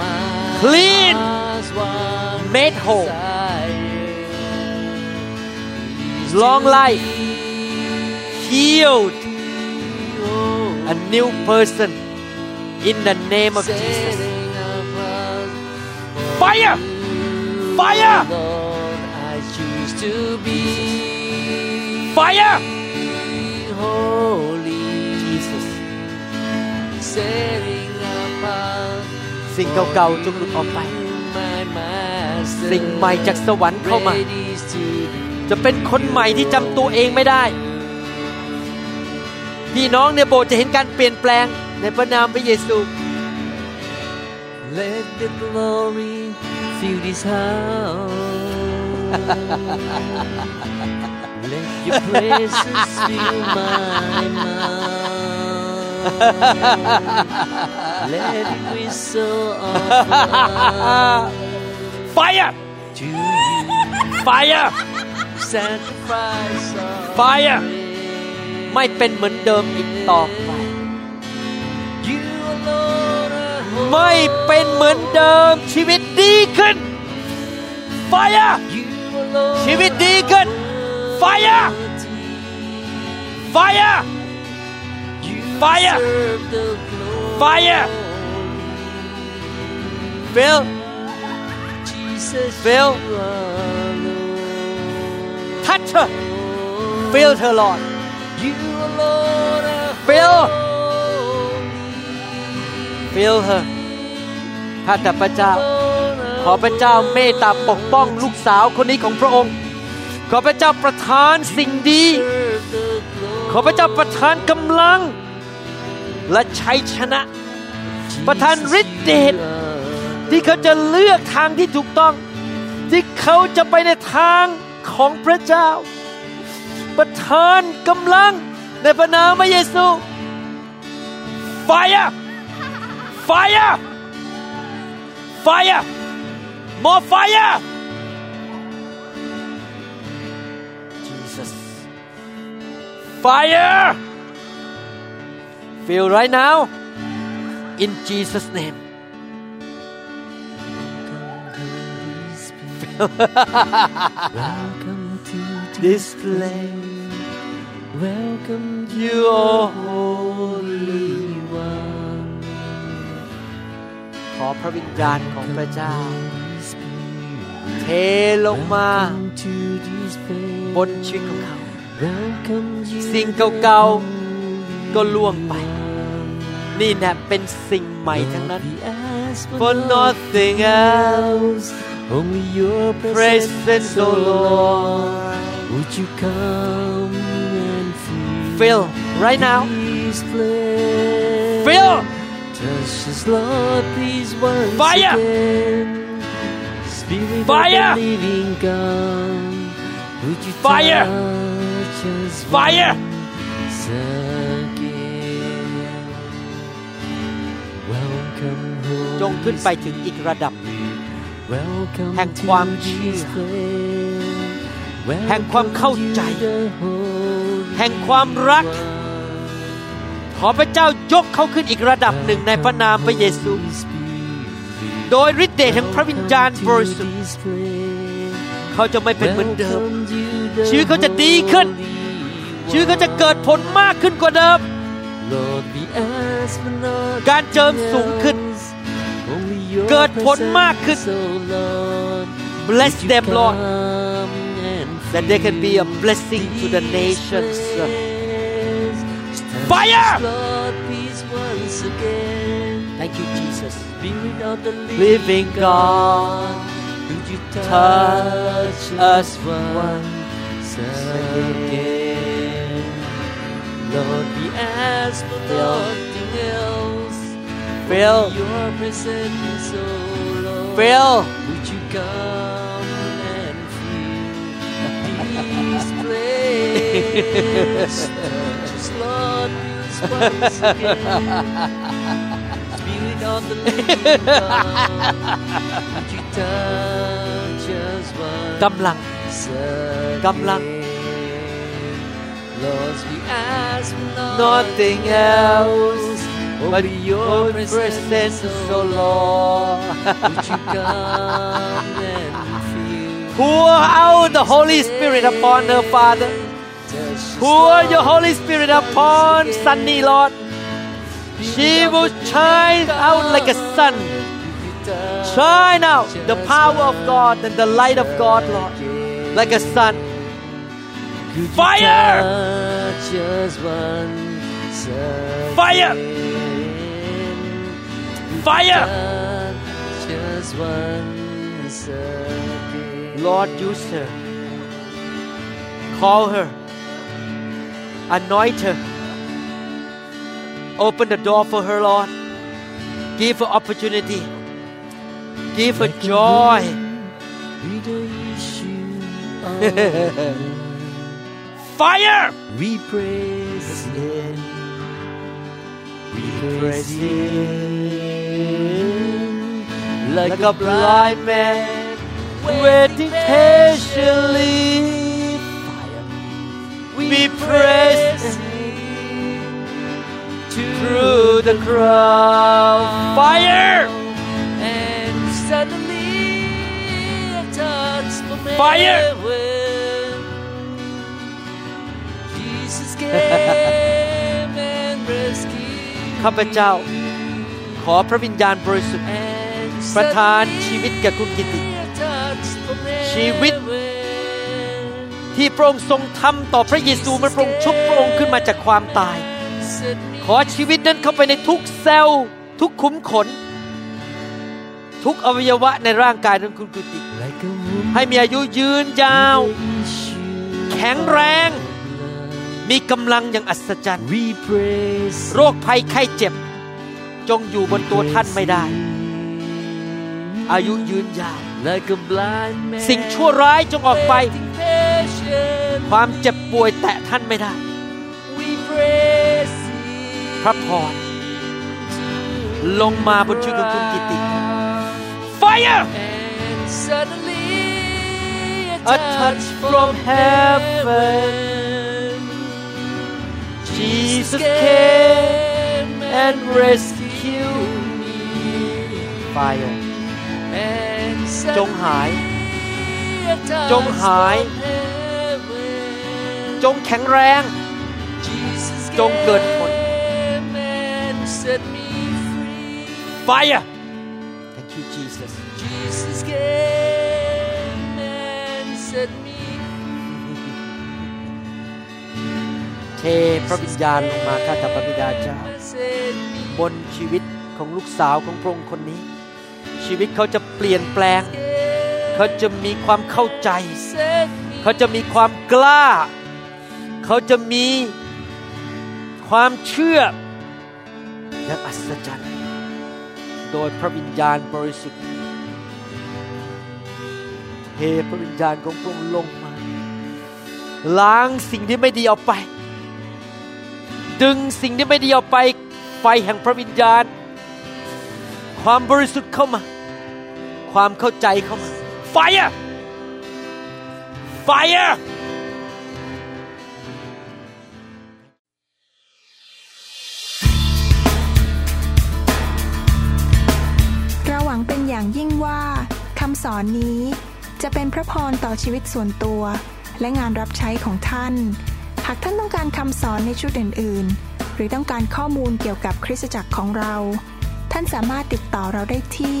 My Clean. heart's one Made whole. desire is Long to life. be healed whole. A new person in the name of Jesus Setting apart fire fire Lord, I choose to be fire holy. Jesus Setting apart สิ่งเก่าๆจงหลุดออกไป my master. สิ่งใหม่จากสวรรค์เข้ามา Ready to do จะเป็นคนใหม่ที่จำตัวเองไม่ได้ พี่น้องในโบสถ์จะเห็นการเปลี่ยนแปลงในพระนามพระเยซู Let the glory fill this house. Let your presence fill my mouth. Let it whistle offer fire to you. fire Sacrifice of Fire. ไม่เป็นเหมือนเดิมอีกต่อไป ไม่เป็นเหมือนเดิมชีวิตดีขึ้นไฟชีวิตดีขึ้นไฟไฟไฟไฟ Phil Phil ทัชเธอ Phil เธอหลอด holy. feel her ข้าแต่พระเจ้า Alone ขอพระเจ้าเมตตาปกป้องลูกสาวคนนี้ของพระองค์ ขอพระเจ้าประทานสิ่งดี deserve the glory. ขอพระเจ้าประทานกำลัง และชัยชนะ ประทานฤทธิเดชที่เขาจะเลือกทางที่ถูกต้อง ที่เขาจะไปในทางของพระเจ้า ประทานกำลังในพระนามพระเยซู fire fire fire more fire Jesus fire feel right now in Jesus name Welcome to this place Welcome to you are holy one. ขอพระวิญญาณของพระเจ้า Spirit. เทลงมา Welcome to this place. บนชีวิตของเขา Welcome you สิ่งเก่าๆ ก็ล่วงไป นี่แนะเป็นสิ่งใหม่ทั้งนั้น We ask for for nothing else Only your presence presence, O O Lord. Lord Would you come and fill feel right now this place? Fill Touch us, Lord, please once Fire! again. Spirit Fire! of the living God, would you Fire! touch us Fire! once again? Welcome, จง Holy ขึ้นไปถึงอีกระดับ Welcome แห่งความ to เชื่อ this place. แห่งความเข้าใจ แห่งความรัก ขอพระเจ้ายกเขาขึ้นอีกระดับหนึ่งในพระนามพระเยซู โดยฤทธิ์เดชแห่งพระวิญญาณบริสุทธิ์เขาจะไม่เป็นเหมือนเดิม ชีวิตเขาจะดีขึ้น ชีวิตเขาจะเกิดผลมากขึ้นกว่าเดิม การเจิมสูงขึ้น เกิดผลมากขึ้น Bless them Lord that they can be a blessing to the nations. Fire! Thank you Jesus. Living God touch us once again. Lord, we ask for nothing else. Fill Your presence, oh Lord. Fill Would you come Lord, we ask for nothing else but your presence oh Lord Would you come and Pour out the Holy Spirit upon her Father Pour your Holy Spirit upon Sunny Lord She will shine out like a sun Shine out the power of God and the light of God Lord like a sun Fire! Fire! Fire! Lord use her Call her Anoint her. Open the door for her Lord. Give her opportunity. Give her joy. Be the issue of Fire! We praise Him. We praise praise Him. like a blind man waiting patiently We praise Him through the crowd. Fire! And suddenly a touch from Fire! heaven. Jesus came and rescued ข้าพเจ้า ขอพระวิญญาณบริสุทธิ์ and ประทานชีวิตแก่คุณกิติ suddenly a touch from ชีวิต heaven. ที่พระองค์ทรงทำต่อพระเยซูเมื่อพระองค์ชุบพระองค์ขึ้นมาจากความตาย ขอชีวิตนั้นเข้าไปในทุกเซลล์ทุกขุมขน ทุกอวัยวะในร่างกายของคุณกุติให้มีอายุยืนยาว แข็งแรง มีกำลังอย่างอัศจรรย์โรคภัยไข้เจ็บ จงอยู่บนตัวท่านไม่ได้ อายุยืนยาว like a blind man สิ่งชั่วร้ายจงออกไป waiting patient ความเจ็บป่วยแตะท่านไม่ได้ We praise พระพรลงมาบนชีวิตของคุณกิติ Fire And suddenly A touch from heaven Jesus came and rescued me Fire And จงหาย suddenly a touch จงหาย from heaven จงแข็งแรง Jesus จงเกิดผล came and set me free Fire Thank you Jesus Jesus came and set me เทพระวิญญาณลงมาข้าแต่พระบิดาเจ้า set me บนชีวิตของลูกสาวของพระองค์คนนี้ ชีวิตเขาจะเปลี่ยนแปลง เขาจะมีความเข้าใจ เขาจะมีความกล้า เขาจะมีความเชื่ออย่างอัศจรรย์ โดยพระวิญญาณบริสุทธิ์เทพระวิญญาณของพระองค์ลงมา ล้างสิ่งที่ไม่ดีออกไป ดึงสิ่งที่ไม่ดีออกไปไฟแห่งพระวิญญาณ ความบริสุทธิ์เข้ามา ความเข้าใจเข้ามาไฟอะไฟอะเราหวังเป็นอย่างยิ่งว่าคำสอนนี้จะเป็นพระพรต่อชีวิตส่วนตัว และงานรับใช้ของท่าน หากท่านต้องการคำสอนในชุดอื่น ๆ หรือต้องการข้อมูลเกี่ยวกับคริสตจักรของเรา ท่านสามารถติดต่อเราได้ที่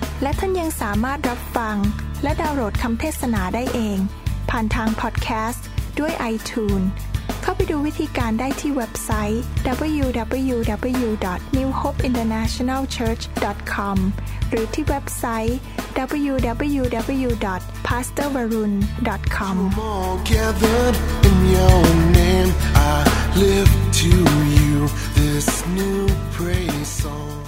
และท่านยังสามารถรับฟัง และดาวน์โหลดคำเทศนาได้เอง ผ่านทางพอดแคสต์ด้วย iTunes เข้าไปดูวิธีการได้ที่เว็บไซต์ www.newhopeinternationalchurch.com หรือที่เว็บไซต์ www.pastorvarun.com Come all gathered in your name. I lift to you this new praise song.